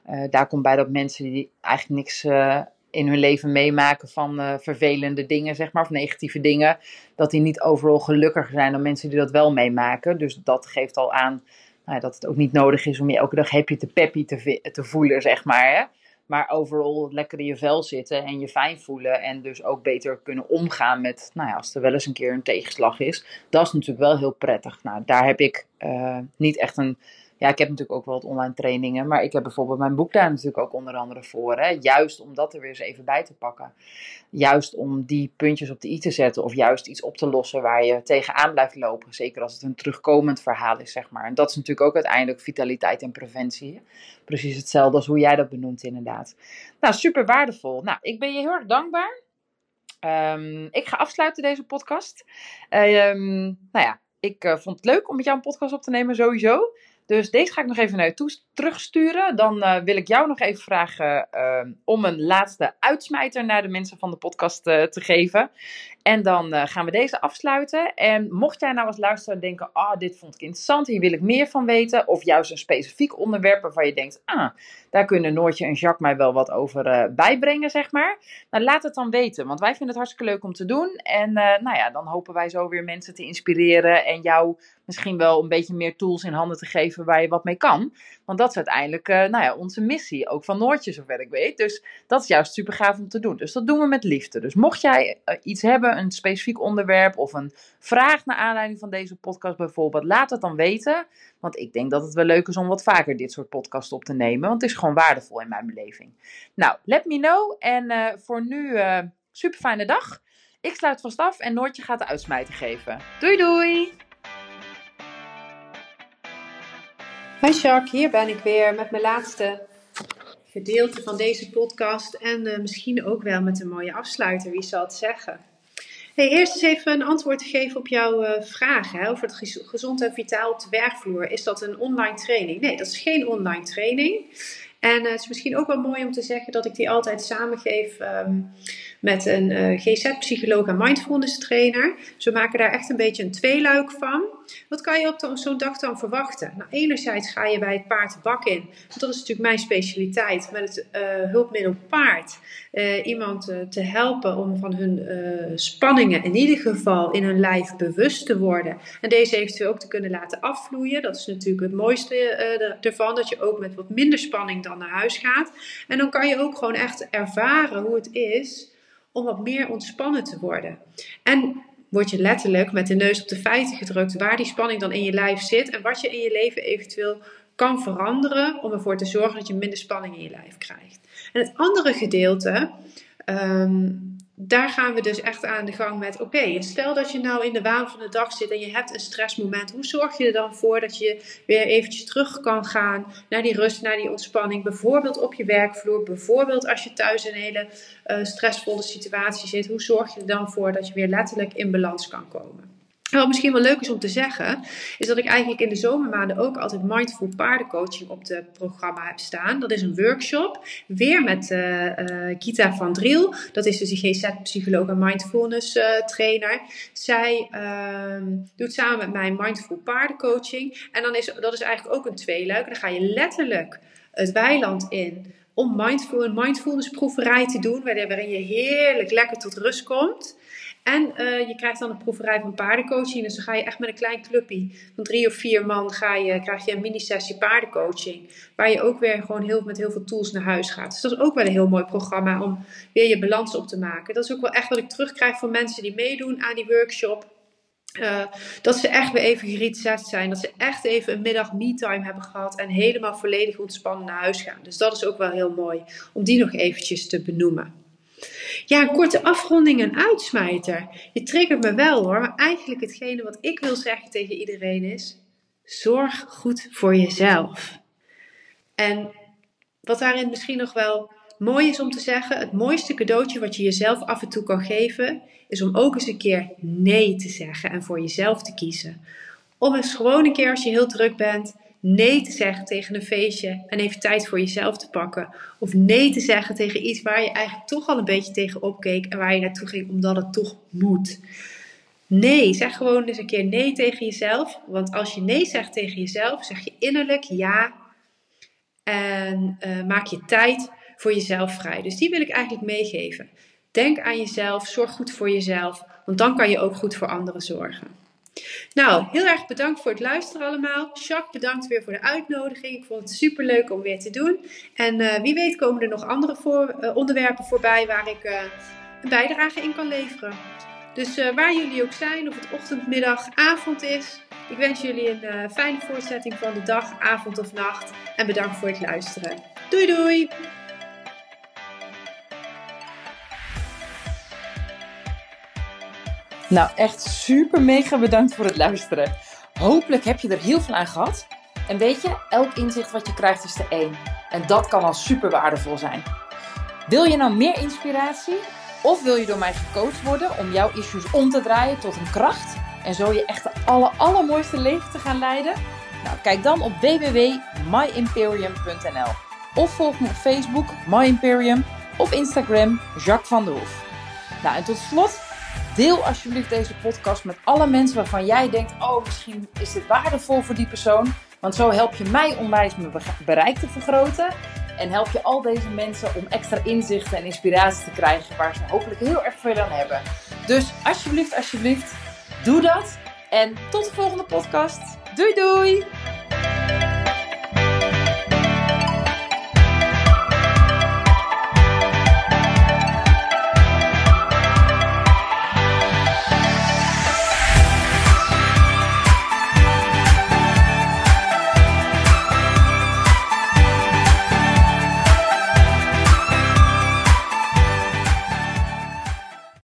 Uh, daar komt bij dat mensen die eigenlijk niks uh, in hun leven meemaken van uh, vervelende dingen, zeg maar, of negatieve dingen, dat die niet overal gelukkiger zijn dan mensen die dat wel meemaken. Dus dat geeft al aan nou, dat het ook niet nodig is om je elke dag happy te peppy te, te voelen, zeg maar. Hè? Maar overal lekker in je vel zitten en je fijn voelen. En dus ook beter kunnen omgaan met, nou ja, als er wel eens een keer een tegenslag is. Dat is natuurlijk wel heel prettig. Nou, daar heb ik uh, niet echt een ja, ik heb natuurlijk ook wel wat online trainingen, maar ik heb bijvoorbeeld mijn boek daar natuurlijk ook onder andere voor. Hè? Juist om dat er weer eens even bij te pakken. Juist om die puntjes op de i te zetten of juist iets op te lossen waar je tegenaan blijft lopen. Zeker als het een terugkomend verhaal is, zeg maar. En dat is natuurlijk ook uiteindelijk vitaliteit en preventie. Precies hetzelfde als hoe jij dat benoemt, inderdaad. Nou, super waardevol. Nou, ik ben je heel erg dankbaar. Um, ik ga afsluiten deze podcast. Um, nou ja, ik uh, vond het leuk om met jou een podcast op te nemen, sowieso. Dus deze ga ik nog even naar je terugsturen, dan uh, wil ik jou nog even vragen uh, om een laatste uitsmijter naar de mensen van de podcast uh, te geven. En dan gaan we deze afsluiten. En mocht jij nou als luisteraar denken, ah, dit vond ik interessant, hier wil ik meer van weten. Of juist een specifiek onderwerp waarvan je denkt, ah, daar kunnen Noortje en Jacques mij wel wat over bijbrengen, zeg maar. Nou, laat het dan weten, want wij vinden het hartstikke leuk om te doen. En nou ja, dan hopen wij zo weer mensen te inspireren en jou misschien wel een beetje meer tools in handen te geven waar je wat mee kan. Want dat is uiteindelijk uh, nou ja, onze missie, ook van Noortje, zover ik weet. Dus dat is juist super gaaf om te doen. Dus dat doen we met liefde. Dus mocht jij uh, iets hebben, een specifiek onderwerp of een vraag naar aanleiding van deze podcast bijvoorbeeld, laat het dan weten. Want ik denk dat het wel leuk is om wat vaker dit soort podcasts op te nemen. Want het is gewoon waardevol in mijn beleving. Nou, let me know. En uh, voor nu, super fijne dag. Ik sluit vast af en Noortje gaat de uitsmijter geven. Doei doei! Hi Jacques, hier ben ik weer met mijn laatste gedeelte van deze podcast. En uh, misschien ook wel met een mooie afsluiter, wie zal het zeggen. Hey, eerst eens even een antwoord te geven op jouw uh, vraag hè, over het gezond en vitaal op de werkvloer. Is dat een online training? Nee, dat is geen online training. En uh, het is misschien ook wel mooi om te zeggen dat ik die altijd samengeef um, met een uh, GZ-psycholoog en mindfulness trainer. We maken daar echt een beetje een tweeluik van. Wat kan je op zo'n dag dan verwachten? Nou, enerzijds ga je bij het paard de bak in. Dat is natuurlijk mijn specialiteit. Met het uh, hulpmiddel paard. Uh, iemand te helpen om van hun spanningen in ieder geval in hun lijf bewust te worden. En deze eventueel ook te kunnen laten afvloeien. Dat is natuurlijk het mooiste ervan. Dat je ook met wat minder spanning dan naar huis gaat. En dan kan je ook gewoon echt ervaren hoe het is om wat meer ontspannen te worden. En word je letterlijk met de neus op de feiten gedrukt waar die spanning dan in je lijf zit en wat je in je leven eventueel kan veranderen om ervoor te zorgen dat je minder spanning in je lijf krijgt. En het andere gedeelte, um, daar gaan we dus echt aan de gang met: oké, stel dat je nou in de waan van de dag zit en je hebt een stressmoment. Hoe zorg je er dan voor dat je weer eventjes terug kan gaan naar die rust, naar die ontspanning? Bijvoorbeeld op je werkvloer, bijvoorbeeld als je thuis in een hele uh, stressvolle situatie zit. Hoe zorg je er dan voor dat je weer letterlijk in balans kan komen? Wat misschien wel leuk is om te zeggen, is dat ik eigenlijk in de zomermaanden ook altijd mindful paardencoaching op het programma heb staan. Dat is een workshop, weer met uh, uh, Gita van Driel. Dat is dus een GZ-psycholoog en mindfulness uh, trainer. Zij ehm, doet samen met mij mindful paardencoaching. En dan is, dat is eigenlijk ook een tweeluik. Dan ga je letterlijk het weiland in om mindful, een mindfulness proeverij te doen, waarin je heerlijk lekker tot rust komt. En uh, je krijgt dan een proeverij van paardencoaching. Dus dan ga je echt met een klein clubje van drie of vier man ga je, krijg je een mini-sessie paardencoaching. Waar je ook weer gewoon heel, met heel veel tools naar huis gaat. Dus dat is ook wel een heel mooi programma om weer je balans op te maken. Dat is ook wel echt wat ik terugkrijg van mensen die meedoen aan die workshop. Uh, dat ze echt weer even gereset zijn. Dat ze echt even een middag me-time hebben gehad. En helemaal volledig ontspannen naar huis gaan. Dus dat is ook wel heel mooi om die nog eventjes te benoemen. Ja, een korte afronding en uitsmijter. Je triggert me wel hoor, maar eigenlijk hetgene wat ik wil zeggen tegen iedereen is: zorg goed voor jezelf. En wat daarin misschien nog wel mooi is om te zeggen: het mooiste cadeautje wat je jezelf af en toe kan geven, is om ook eens een keer nee te zeggen en voor jezelf te kiezen. Om eens gewoon een keer als je heel druk bent, nee te zeggen tegen een feestje en even tijd voor jezelf te pakken. Of nee te zeggen tegen iets waar je eigenlijk toch al een beetje tegen opkeek en waar je naartoe ging omdat het toch moet. Nee, zeg gewoon eens een keer nee tegen jezelf. Want als je nee zegt tegen jezelf, zeg je innerlijk ja. En uh, maak je tijd voor jezelf vrij. Dus die wil ik eigenlijk meegeven. Denk aan jezelf, zorg goed voor jezelf, want dan kan je ook goed voor anderen zorgen. Nou, heel erg bedankt voor het luisteren allemaal. Jacques, bedankt weer voor de uitnodiging. Ik vond het super leuk om weer te doen. En uh, wie weet komen er nog andere uh, onderwerpen voorbij waar ik uh, een bijdrage in kan leveren. Dus waar jullie ook zijn, of het ochtend, middag, avond is. Ik wens jullie een fijne voortzetting van de dag, avond of nacht. En bedankt voor het luisteren. Doei doei! Nou, echt super mega bedankt voor het luisteren. Hopelijk heb je er heel veel aan gehad. En weet je, elk inzicht wat je krijgt is de één. En dat kan al super waardevol zijn. Wil je nou meer inspiratie? Of wil je door mij gecoacht worden om jouw issues om te draaien tot een kracht? En zo je echt de aller, allermooiste leven te gaan leiden? Nou, kijk dan op www myimperium.nl of volg me op Facebook, My Imperium, of Instagram, Jacques van der Hoef. Nou, en tot slot, deel alsjeblieft deze podcast met alle mensen waarvan jij denkt: oh, misschien is dit waardevol voor die persoon. Want zo help je mij onwijs mijn bereik te vergroten. En help je al deze mensen om extra inzichten en inspiratie te krijgen waar ze hopelijk heel erg veel aan hebben. Dus alsjeblieft, alsjeblieft, doe dat. En tot de volgende podcast. Doei doei!